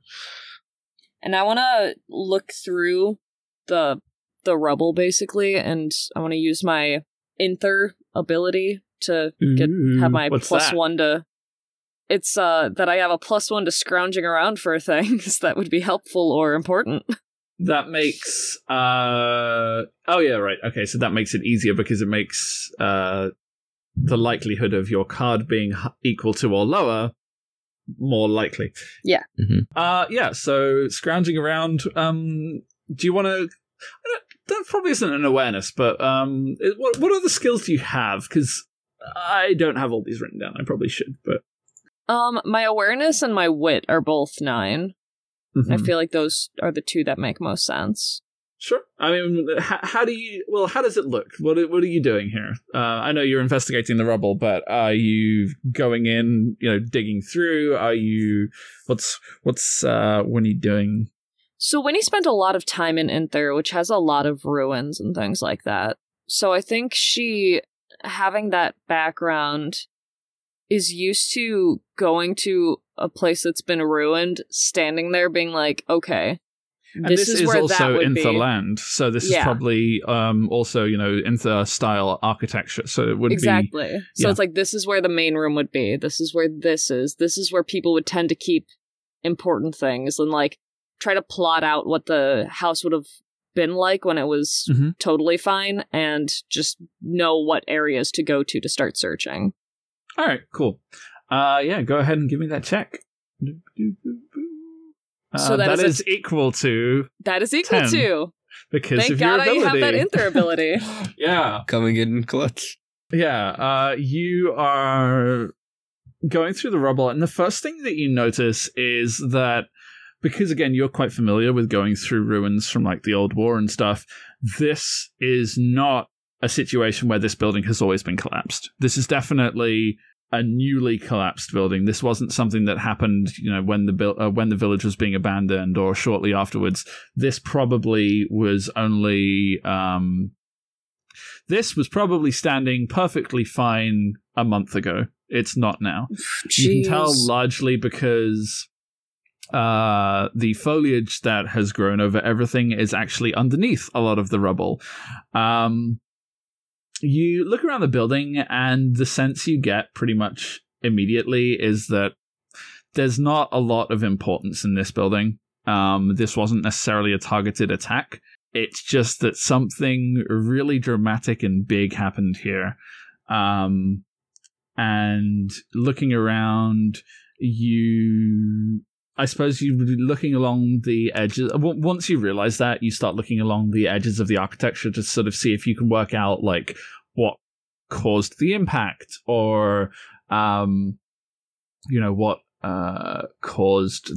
D: I want to look through the the rubble basically, and I want to use my Inther ability to get have my plus
A: that?
D: one to. It's uh that I have a plus one to scrounging around for things that would be helpful or important.
A: That makes uh oh yeah right okay so that makes it easier because it makes uh the likelihood of your card being equal to or lower more likely.
D: Yeah.
B: Mhm.
A: Uh yeah so scrounging around um do you want to that probably isn't an awareness but um what what other skills do you have cuz I don't have all these written down I probably should but
D: Um, my awareness and my wit are both nine. I
A: Mhm.
D: feel like those are the two that make most sense.
A: Sure. I mean, how, how do you? Well, how does it look? What are- What are you doing here? Uh, I know you're investigating the rubble, but are you going in? You know, digging through? Are you? What's What's uh, when you doing?
D: So Winnie spent a lot of time in Inther, which has a lot of ruins and things like that. So I think she, having that background, is used to going to a place that's been ruined, standing there, being like, "Okay,
A: And
D: this, is, where that
A: also Inther
D: be."
A: land, so this is probably um, also you know Inther style architecture. So it would be
D: exactly. So
A: yeah.
D: it's like this is where the main room would be. This is where this is. This is where people would tend to keep important things and like try to plot out what the house would have been like when it was
A: Mhm.
D: totally fine and just know what areas to go to to start searching.
A: all right. Cool. Uh, yeah. Go ahead and give me that check. Uh,
D: So that
A: that
D: is
A: is,
D: a-
A: equal to
D: That is equal
A: 10.
D: to.
A: because
D: Thank
A: of your
D: God I have that Inther ability.
A: yeah.
B: Coming in clutch.
A: Yeah, uh, you are going through the rubble, and the first thing that you notice is that because again you're quite familiar with going through ruins from like the old war and stuff, this is not a situation where this building has always been collapsed. This is definitely a newly collapsed building. This wasn't something that happened, you know, when the bil- uh, when the village was being abandoned or shortly afterwards. This probably was only um, this was probably standing perfectly fine a month ago. It's not now. You can tell largely because uh, the foliage that has grown over everything is actually underneath a lot of the rubble. Um, you look around the building, and the sense you get pretty much immediately is that there's not a lot of importance in this building. Um, this wasn't necessarily a targeted attack. It's just that something really dramatic and big happened here. Um, and looking around, you. I suppose you would be looking along the edges. Once you realize that, you start looking along the edges of the architecture to sort of see if you can work out like what caused the impact, or um, you know what uh caused.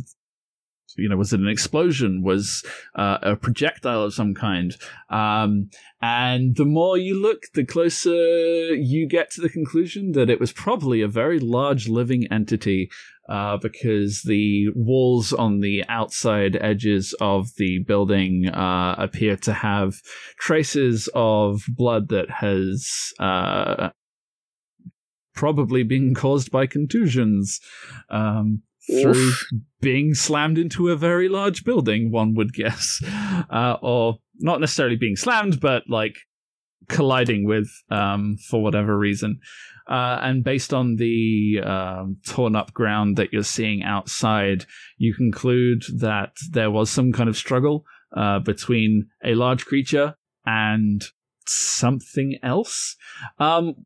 A: You know, was it an explosion? Was uh, a projectile of some kind? Um, and the more you look, the closer you get to the conclusion that it was probably a very large living entity uh, because the walls on the outside edges of the building uh, appear to have traces of blood that has uh, probably been caused by contusions um, through being slammed into a very large building, one would guess. Uh, or not necessarily being slammed, but like colliding with um, for whatever reason. Uh, and based on the um, torn up ground that you're seeing outside, you conclude that there was some kind of struggle uh, between a large creature and something else. Um,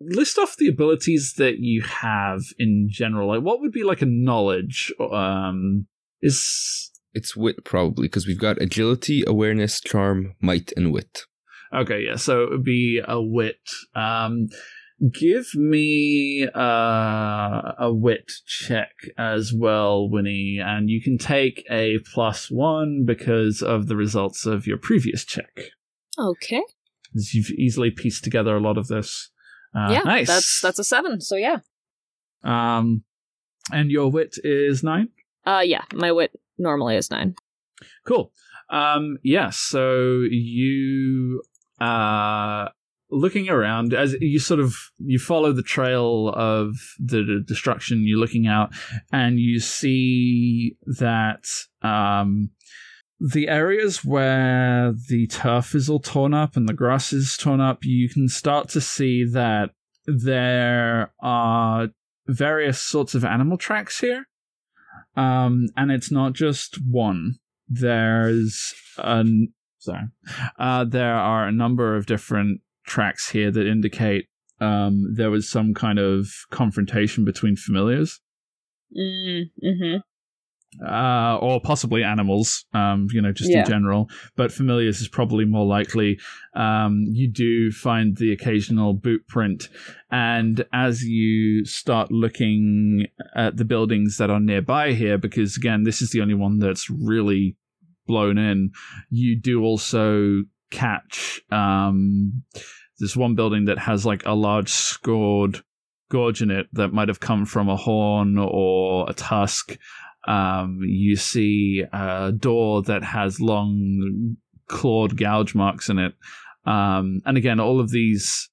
A: list off the abilities that you have in general. Like, what would be like a knowledge? Um, is
B: It's wit, probably, because we've got agility, awareness, charm, might, and wit.
A: Okay, yeah, so it would be a wit. Um, give me uh, a wit check as well, Winnie, and you can take a plus one because of the results of your previous check.
C: Okay.
A: You've easily pieced together a lot of this. Uh,
D: yeah,
A: nice.
D: that's that's a seven. So yeah,
A: um, and your wit is nine.
D: uh, yeah, my wit normally is nine.
A: Cool. Um, yeah, so you uh looking around as you sort of you follow the trail of the destruction you're looking out and you see that um the areas where the turf is all torn up and the grass is torn up you can start to see that there are various sorts of animal tracks here. Um and it's not just one. There's an sorry uh there are a number of different tracks here that indicate um, there was some kind of confrontation between familiars.
D: Mm, hmm
A: Uh, or possibly animals, um, you know, just
D: Yeah.
A: in general. But familiars is probably more likely. Um, you do find the occasional boot print, and as you start looking at the buildings that are nearby here, because again, this is the only one that's really blown in, you do also catch um, this one building that has like a large scored gorge in it that might have come from a horn or a tusk. Um, you see a door that has long clawed gouge marks in it. Um, and again, all of these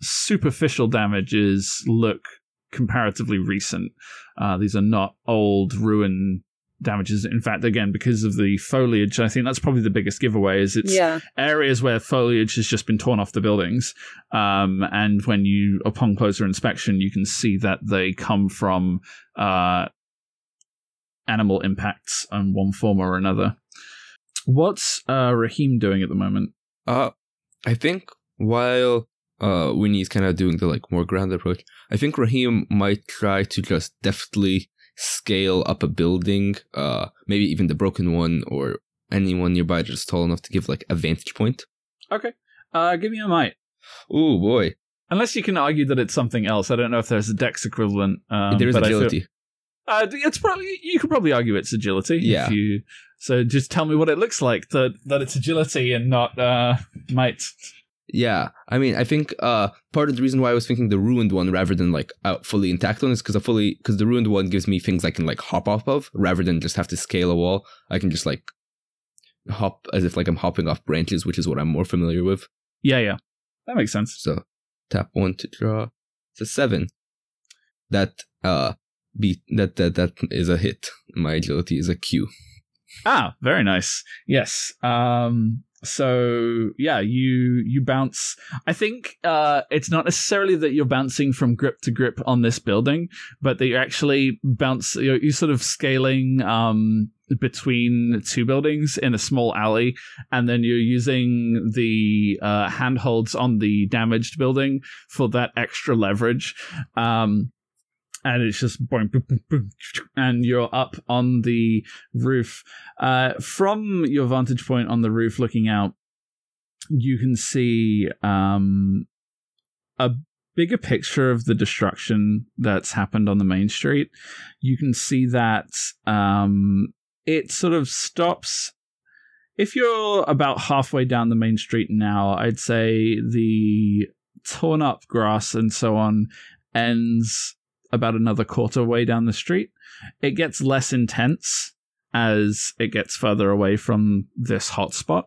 A: superficial damages look comparatively recent. Uh, these are not old ruin damages. In fact, again, because of the foliage, I think that's probably the biggest giveaway. Is it's
D: Yeah.
A: areas where foliage has just been torn off the buildings. Um, and when you, upon closer inspection, you can see that they come from uh, animal impacts in one form or another. What's uh, Raheem doing at the moment?
B: Uh, I think while uh Winnie's kind of doing the like more ground approach, I think Raheem might try to just deftly scale up a building, uh, maybe even the broken one or anyone nearby just tall enough to give like a vantage point.
A: Okay. Uh, give me a might.
B: Oh boy,
A: Unless you can argue that it's something else. I don't know if there's a dex equivalent. Um,
B: there is
A: I feel-
B: agility.
A: uh, it's probably you could probably argue it's agility.
B: Yeah.
A: If you, so just tell me what it looks like that that it's agility and not uh might.
B: Yeah, I mean, I think uh part of the reason why I was thinking the ruined one rather than like a fully intact one is because I fully because the ruined one gives me things I can like hop off of rather than just have to scale a wall. I can just like hop as if like I'm hopping off branches, which is what I'm more familiar with.
A: Yeah, yeah, that makes sense.
B: So tap one to draw. It's a seven. That uh beat that that that is a hit. My agility is a Q.
A: Ah, very nice. Yes. Um so yeah, you you bounce. I think uh it's not necessarily that you're bouncing from grip to grip on this building, but that you're actually bounce you're, you're sort of scaling um between two buildings in a small alley and then you're using the uh handholds on the damaged building for that extra leverage. Um and it's just and you're up on the roof. Uh, from your vantage point on the roof, looking out, you can see um, a bigger picture of the destruction that's happened on the main street. You can see that um, it sort of stops. If you're about halfway down the main street now, I'd say the torn up grass and so on ends about another quarter way down the street. It gets less intense as it gets further away from this hotspot.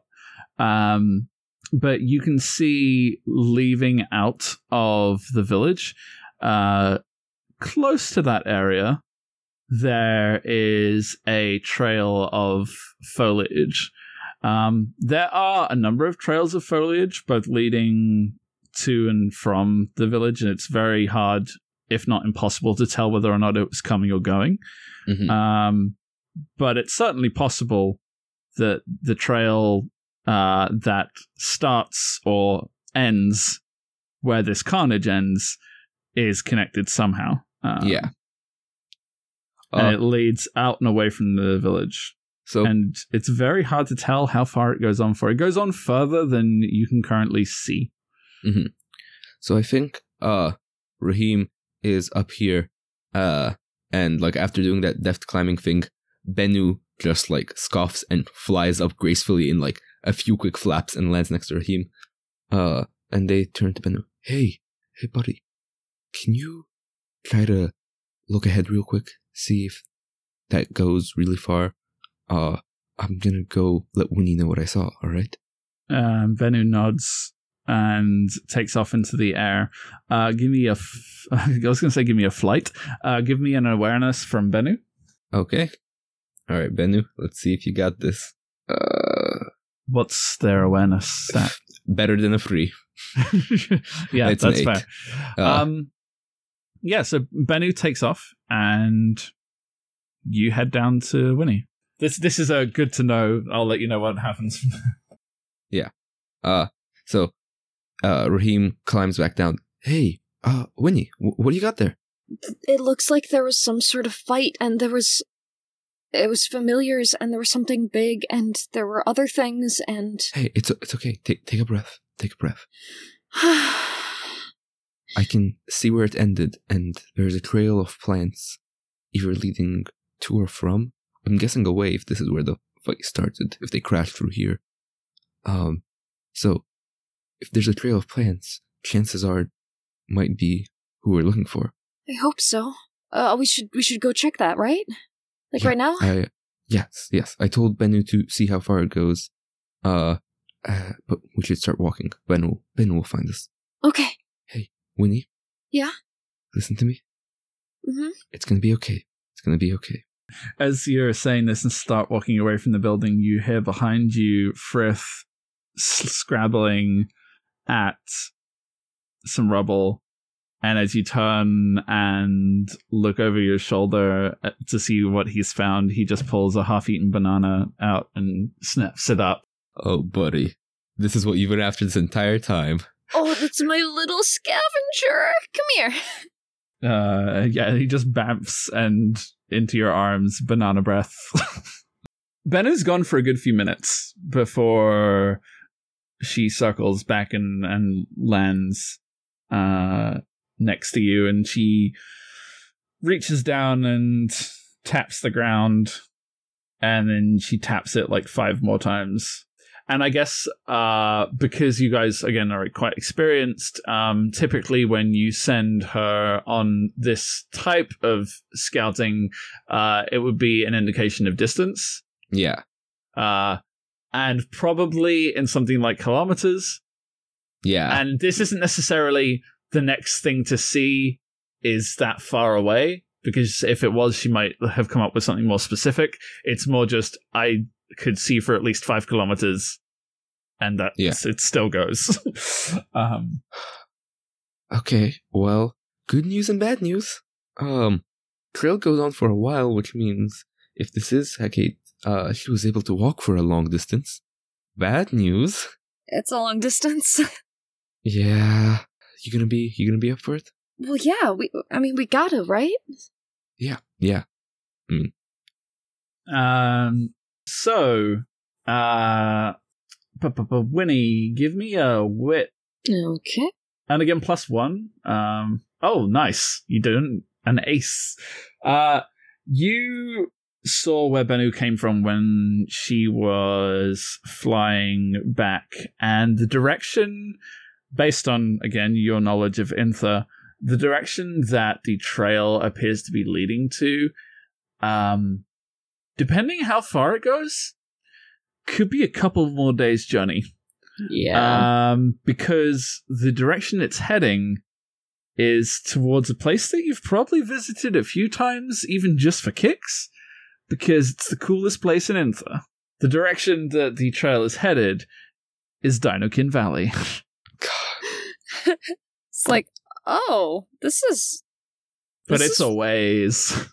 A: Um, but you can see leaving out of the village, uh, close to that area, there is a trail of foliage. Um, there are a number of trails of foliage, both leading to and from the village, and it's very hard, if not impossible, to tell whether or not it was coming or going.
B: Mhm.
A: Um, but it's certainly possible that the trail uh, that starts or ends where this carnage ends is connected somehow. Um,
B: yeah.
A: and
B: Uh,
A: it leads out and away from the village.
B: so
A: And it's very hard to tell how far it goes on for. It goes on further than you can currently see.
B: So I think uh Raheem is up here uh and like after doing that deft climbing thing, Bennu just like scoffs and flies up gracefully in like a few quick flaps and lands next to Raheem. Uh and they turn to Bennu. Hey, hey buddy. Can you try to look ahead real quick? See if that goes really far. Uh I'm gonna go let Winnie know what I saw, alright?
A: Um, Bennu nods and takes off into the air. Uh, give me a. F- I was going to say, give me a flight. Uh, give me an awareness from Bennu.
B: Okay. All right, Bennu. Let's see if you got this. Uh,
A: What's their awareness stat?
B: better than a free.
A: yeah,
B: It's
A: that's fair.
B: Uh,
A: um, yeah, so Bennu takes off, and you head down to Winnie. This this is a good to know. I'll let you know what happens. Yeah.
B: Uh, so, uh, Raheem climbs back down. Hey, uh, Winnie, wh- what do you got there?
C: It looks like there was some sort of fight, and there was. It was familiars, and there was something big, and there were other things, and.
B: Hey, it's it's okay. Take take a breath. Take a breath. I can see where it ended, and there's a trail of plants, either leading to or from. I'm guessing away if this is where the fight started. If they crashed through here, um, so if there's a trail of plants, chances are it might be who we're looking for.
C: I hope so. Uh, we should we should go check that, right? Like
B: Yeah,
C: right now?
B: I, yes, yes. I told Bennu to see how far it goes. Uh, uh, but we should start walking. Ben will, Ben will find us.
C: Okay.
B: Hey, Winnie?
C: Yeah?
B: Listen to me.
C: Mm-hmm.
B: It's gonna be okay. It's gonna be okay.
A: As you're saying this and start walking away from the building, you hear behind you Frith scrabbling at some rubble. And as you turn and look over your shoulder uh, to see what he's found, he just pulls a half eaten banana out and snips it up.
B: Oh, buddy. This is what you've been after this entire time.
C: Oh, that's my little scavenger. Come here.
A: Uh, yeah, he just bamps and into your arms, banana breath. ben has gone for a good few minutes before she circles back and, and lands uh, next to you, and she reaches down and taps the ground, and then she taps it like five more times. And I guess uh, because you guys again are quite experienced, um, typically when you send her on this type of scouting, uh, it would be an indication of distance,
B: Yeah.
A: uh, and probably in something like kilometers.
B: Yeah.
A: And this isn't necessarily the next thing to see is that far away, because if it was, she might have come up with something more specific. It's more just I could see for at least five kilometers, and that
B: Yeah.
A: it still goes. um,
B: Okay, well, good news and bad news. Um, trail goes on for a while, which means if this is Hecate, uh, she was able to walk for a long distance. Bad news.
C: It's a long distance.
B: Yeah. You gonna be, you gonna be up for it?
C: well, yeah. We. I mean, we gotta, right?
B: Yeah. Yeah.
A: um, so, uh, Winnie, give me a wit
C: Okay.
A: And again, plus one. Um, oh, nice. You didn't. An ace. Uh, you saw where Bennu came from when she was flying back, and the direction, based on, again, your knowledge of Intha, the direction that the trail appears to be leading to, um, depending how far it goes, could be a couple more days' journey.
D: Yeah.
A: Um, because the direction it's heading is towards a place that you've probably visited a few times, even just for kicks, because it's the coolest place in Intha. The direction that the trail is headed is Dinokin Valley.
D: it's like, oh, this is.
A: but
D: This
A: it's
D: is-
A: a ways.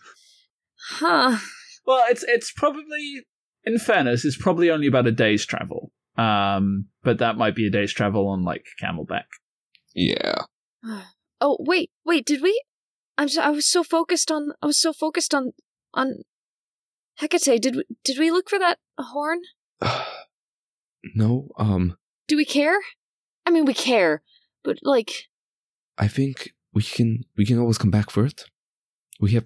C: Huh.
A: Well, it's it's probably in fairness, it's probably only about a day's travel. Um, but that might be a day's travel on like camelback.
B: Yeah.
C: Oh wait, wait. Did we? I'm. So, I was so focused on. I was so focused on on Hecate. Did we? Did we look for that horn?
B: no, um,
C: Do we care? I mean, we care, but like,
B: I think we can, we can always come back for it. We have,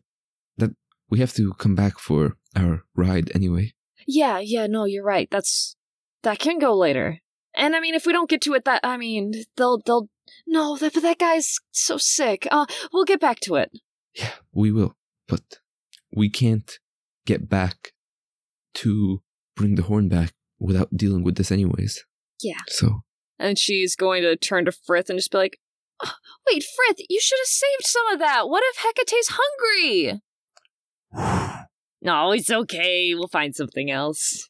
B: that, we have to come back for our ride anyway.
C: yeah, yeah. No, you're right. That's that can go later. And I mean, if we don't get to it, that I mean, they'll they'll. No, that but that guy's so sick. Uh, we'll get back to it.
B: Yeah, we will. But we can't get back to bring the horn back without dealing with this anyways.
C: Yeah.
B: So
D: and she's going to turn to Frith and just be like, "Oh, "Wait, Frith, you should have saved some of that. What if Hecate's hungry?" No, it's okay. We'll find something else.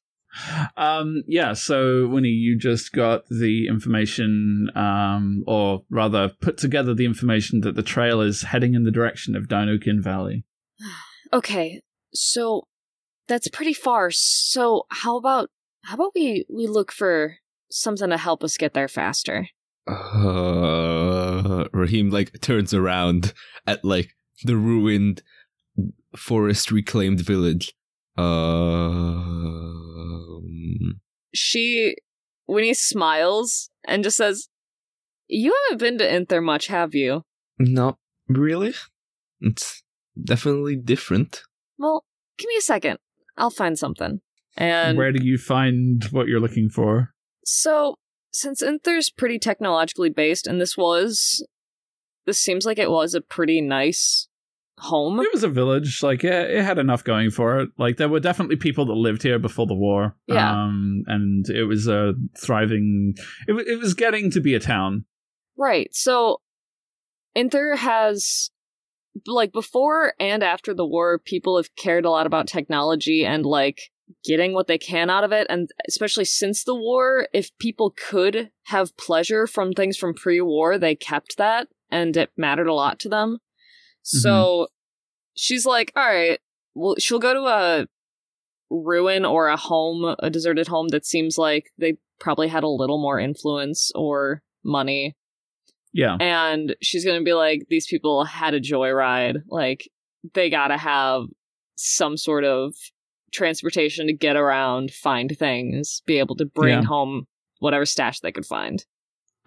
A: Um, yeah, so Winnie, you just got the information, um, or rather, put together the information that the trail is heading in the direction of Dinokin Valley.
C: Okay, so that's pretty far. So how about how about we we look for something to help us get there faster?
B: Uh, Raheem like turns around at like the ruined forest reclaimed village. Um,
D: She, Winnie smiles and just says, "You haven't been to Inther much, have you?"
B: not really. It's definitely different.
D: Well, give me a second. I'll find something. And
A: Where do you find what you're looking for?
D: So, since Inther's pretty technologically based, and this was, this seems like it was a pretty nice home.
A: It was a village, like it, it had enough going for it. Like there were definitely people that lived here before the war.
D: Yeah.
A: Um, and it was a thriving. It, it was getting to be a town.
D: Right. So, Inther has, like, before and after the war, people have cared a lot about technology and, like, getting what they can out of it. And especially since the war, if people could have pleasure from things from pre war, they kept that and it mattered a lot to them. Mm-hmm. So, she's like, all right, well, she'll go to a ruin or a home, a deserted home that seems like they probably had a little more influence or money
A: Yeah.
D: and she's gonna be like these people had a joyride like they gotta have some sort of transportation to get around find things be able to bring
A: Yeah.
D: home whatever stash they could find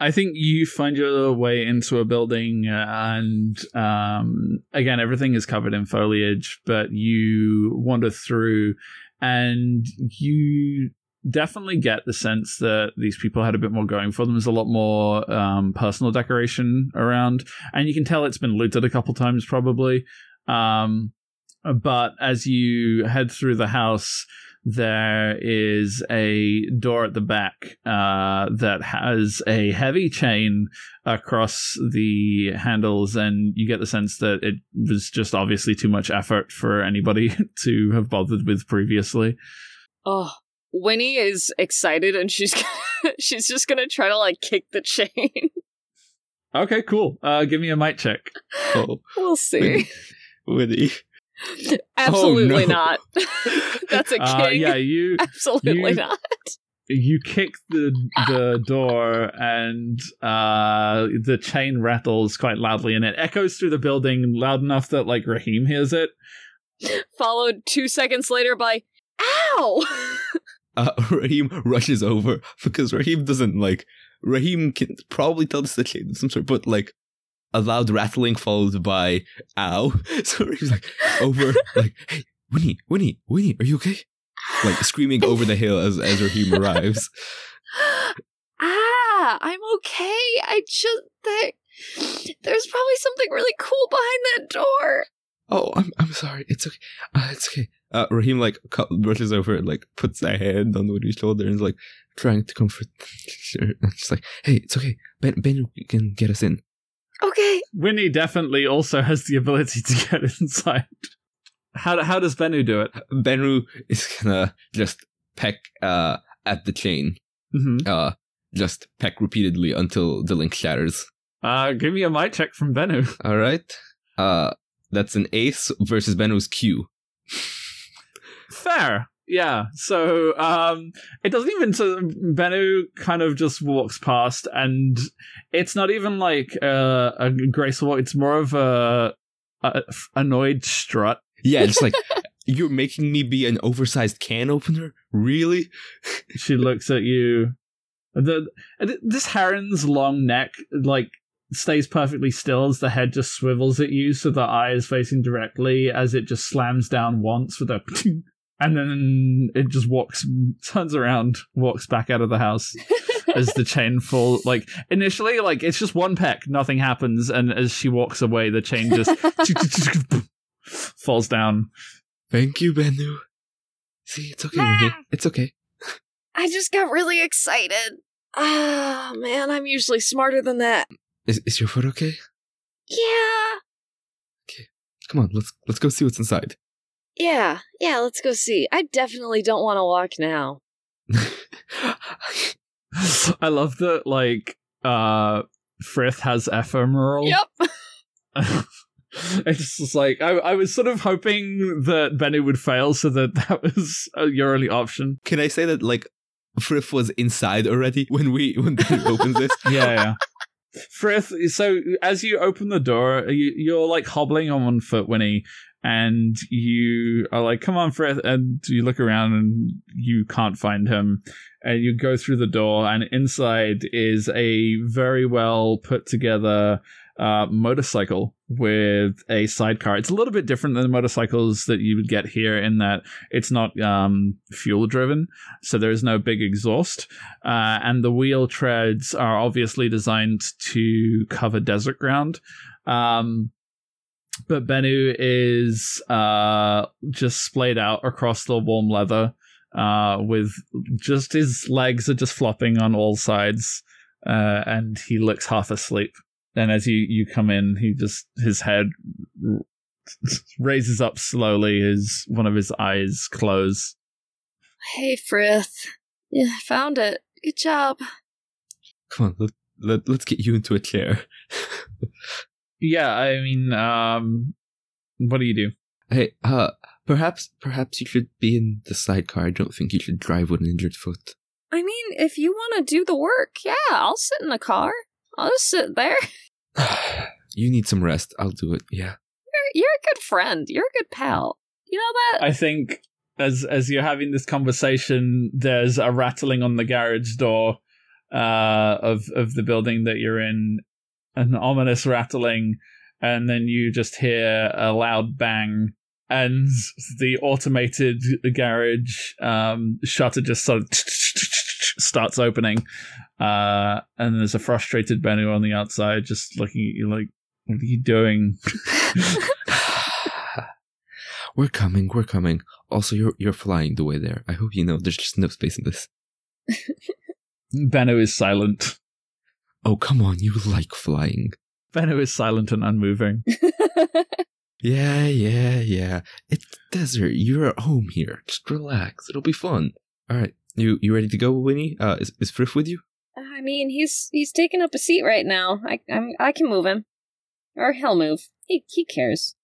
A: I think you find your way into a building, and um, again, everything is covered in foliage, but you wander through, and you definitely get the sense that these people had a bit more going for them. There's a lot more um, personal decoration around, and you can tell it's been looted a couple times, probably. Um, but as you head through the house, there is a door at the back uh, that has a heavy chain across the handles, and you get the sense that it was just obviously too much effort for anybody to have bothered with previously.
D: oh winnie is excited and she's she's just gonna try to like kick the chain
A: Okay, cool. Uh, give me a might check.
B: Oh,
D: we'll see
B: Winnie.
D: absolutely
B: Oh, no.
D: not that's a king
A: Uh, yeah, you
D: absolutely
A: you-
D: not
A: you kick the the door and uh the chain rattles quite loudly and it echoes through the building loud enough that like Raheem hears it.
D: followed two seconds later by ow
B: Uh, Raheem rushes over because Raheem doesn't like. Raheem can probably tell this the chain of some sort, but like a loud rattling followed by "ow." So Raheem's like over, like, "Hey, Winnie, Winnie, Winnie, are you okay?" Like screaming over the hill as as Raheem arrives.
C: ah, I'm okay. I just there, there's probably something really cool behind that door.
B: Oh, I'm I'm sorry. It's okay. Uh, it's okay. Uh, Raheem like cu- rushes over and like puts a hand on Winnie's shoulder and is like trying to comfort her. And She's like, "Hey, it's okay. Ben Ben can get us in."
C: Okay.
A: Winnie definitely also has the ability to get inside. How how does Bennu do it?
B: Bennu is gonna just peck uh at the chain.
A: hmm
B: Uh just peck repeatedly until the link shatters.
A: Uh, give me a might check from Bennu.
B: Alright. Uh that's an ace versus Bennu's Q.
A: Fair. Yeah. So um it doesn't even so Bennu kind of just walks past and it's not even like uh, a graceful walk, it's more of a, a annoyed strut.
B: Yeah, it's like you're making me be an oversized can opener? Really?
A: She looks at you. The this heron's long neck like stays perfectly still as the head just swivels at you so the eye is facing directly as it just slams down once with a and then it just walks turns around walks back out of the house as the chain fall like initially like it's just one peck nothing happens and as she walks away the chain just falls down
B: Thank you, Bennu. See, it's okay, Winnie. It's okay.
C: I just got really excited. Ah, man, I'm usually smarter than that.
B: Is, is your foot okay?
C: Yeah, Okay,
B: Come on, let's let's go see what's inside.
C: Yeah, yeah, let's go see. I definitely don't want to walk now.
A: I love that, like, uh, Frith has ephemeral.
C: Yep.
A: it's just like, I, I was sort of hoping that Benny would fail so that that was uh, your only option.
B: Can I say that like Frith was inside already when we when Benny opens this?
A: Yeah, yeah. Frith, so as you open the door, you, you're like hobbling on one foot, Winnie, and you are like, come on, Frith. And you look around and you can't find him. And you go through the door, and inside is a very well put together uh, motorcycle with a sidecar. It's a little bit different than the motorcycles that you would get here in that it's not um, fuel driven, so there is no big exhaust, uh, and the wheel treads are obviously designed to cover desert ground. Um, but Bennu is uh, just splayed out across the warm leather, uh, with just his legs are just flopping on all sides, uh, and he looks half asleep. And as you, you come in, he just his head r- raises up slowly, his one of his eyes close.
C: Hey, Frith. Yeah, found it. Good job.
B: Come on, let, let, let's get you into a chair.
A: Yeah, I mean, um, what do you do?
B: hey, uh, perhaps perhaps you should be in the sidecar. I don't think you should drive with an injured foot.
D: I mean, if you want to do the work, yeah, I'll sit in the car. I'll just sit there.
B: you need some rest. I'll do it. Yeah.
D: You're, you're a good friend. You're a good pal. You know that?
A: I think as as you're having this conversation, there's a rattling on the garage door uh, of of the building that you're in, an ominous rattling, and then you just hear a loud bang, and the automated garage um, shutter just sort of starts opening, uh, and there's a frustrated Bennu on the outside, just looking at you like, "What are you doing?"
B: we're coming. We're coming. Also, you're you're flying the way there. I hope you know. There's just no space in this.
A: Bennu is silent.
B: Oh come on! You like flying.
A: Bennu is silent and unmoving.
B: Yeah, yeah, yeah. It's desert. You're at home here. Just relax. It'll be fun. All right. You you ready to go, Winnie? Uh, is is Frith with you?
D: I mean, he's he's taking up a seat right now. I I'm, I can move him, or he'll move. He he cares.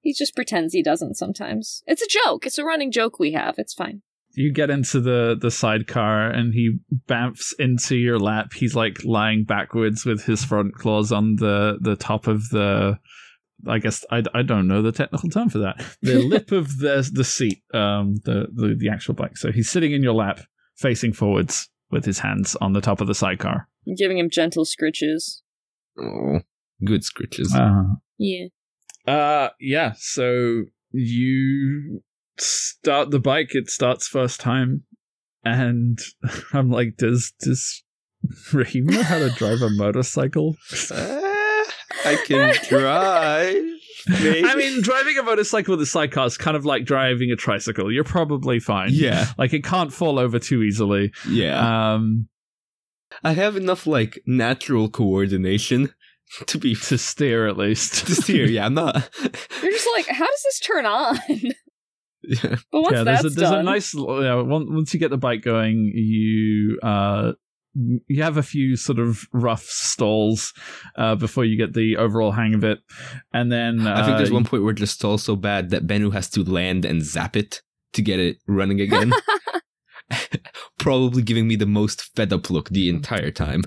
D: He just pretends he doesn't sometimes. It's a joke. It's a running joke we have. It's fine.
A: You get into the the sidecar and he bamfs into your lap. He's like lying backwards with his front claws on the the top of the I guess I, I don't know the technical term for that. The lip of the the seat, um, the, the the actual bike. So he's sitting in your lap, facing forwards, with his hands on the top of the sidecar.
D: I'm giving him gentle scritches.
B: Oh, good scritches.
A: Uh,
D: Yeah.
A: uh, yeah. So you start the bike. It starts first time, and I'm like, does does Raheem know how to drive a motorcycle?
B: Ah, I can drive. Maybe.
A: I mean, driving a motorcycle with a sidecar is kind of like driving a tricycle. You're probably fine.
B: yeah,
A: Like it can't fall over too easily.
B: yeah.
A: Um,
B: I have enough like natural coordination to be
A: to steer at least.
B: to steer. Yeah, I'm not.
D: You're just like, how does this turn on?
B: Yeah.
D: but once
A: yeah, there's
D: that's
A: a, there's
D: done,
A: a nice. You know, once once you get the bike going, you uh, you have a few sort of rough stalls uh, before you get the overall hang of it, and then uh,
B: I think there's one point where it just stalls so bad that Bennu has to land and zap it to get it running again. Probably giving me the most fed up look the entire time.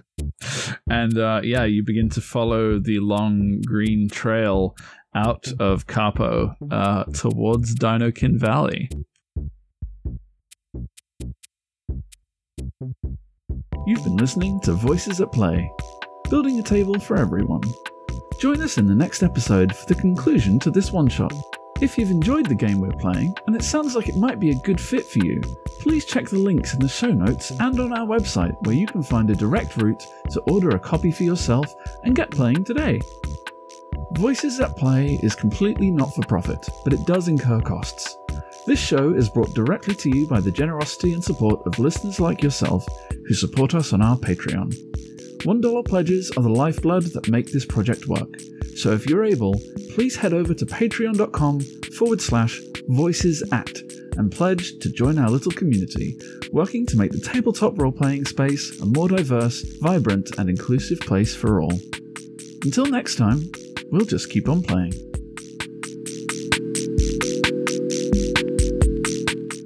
A: and uh, yeah, you begin to follow the long green trail out of Capo uh, towards Dinokin Valley. You've been listening to Voices at Play, building a table for everyone. Join us in the next episode for the conclusion to this one shot. If you've enjoyed the game we're playing, and it sounds like it might be a good fit for you, please check the links in the show notes and on our website where you can find a direct route to order a copy for yourself and get playing today. Voices at Play is completely not for profit, but it does incur costs. This show is brought directly to you by the generosity and support of listeners like yourself who support us on our Patreon. $1 pledges are the lifeblood that make this project work, so if you're able, please head over to patreon.com forward slash voices at and pledge to join our little community, working to make the tabletop role playing space a more diverse, vibrant, and inclusive place for all. Until next time, we'll just keep on playing.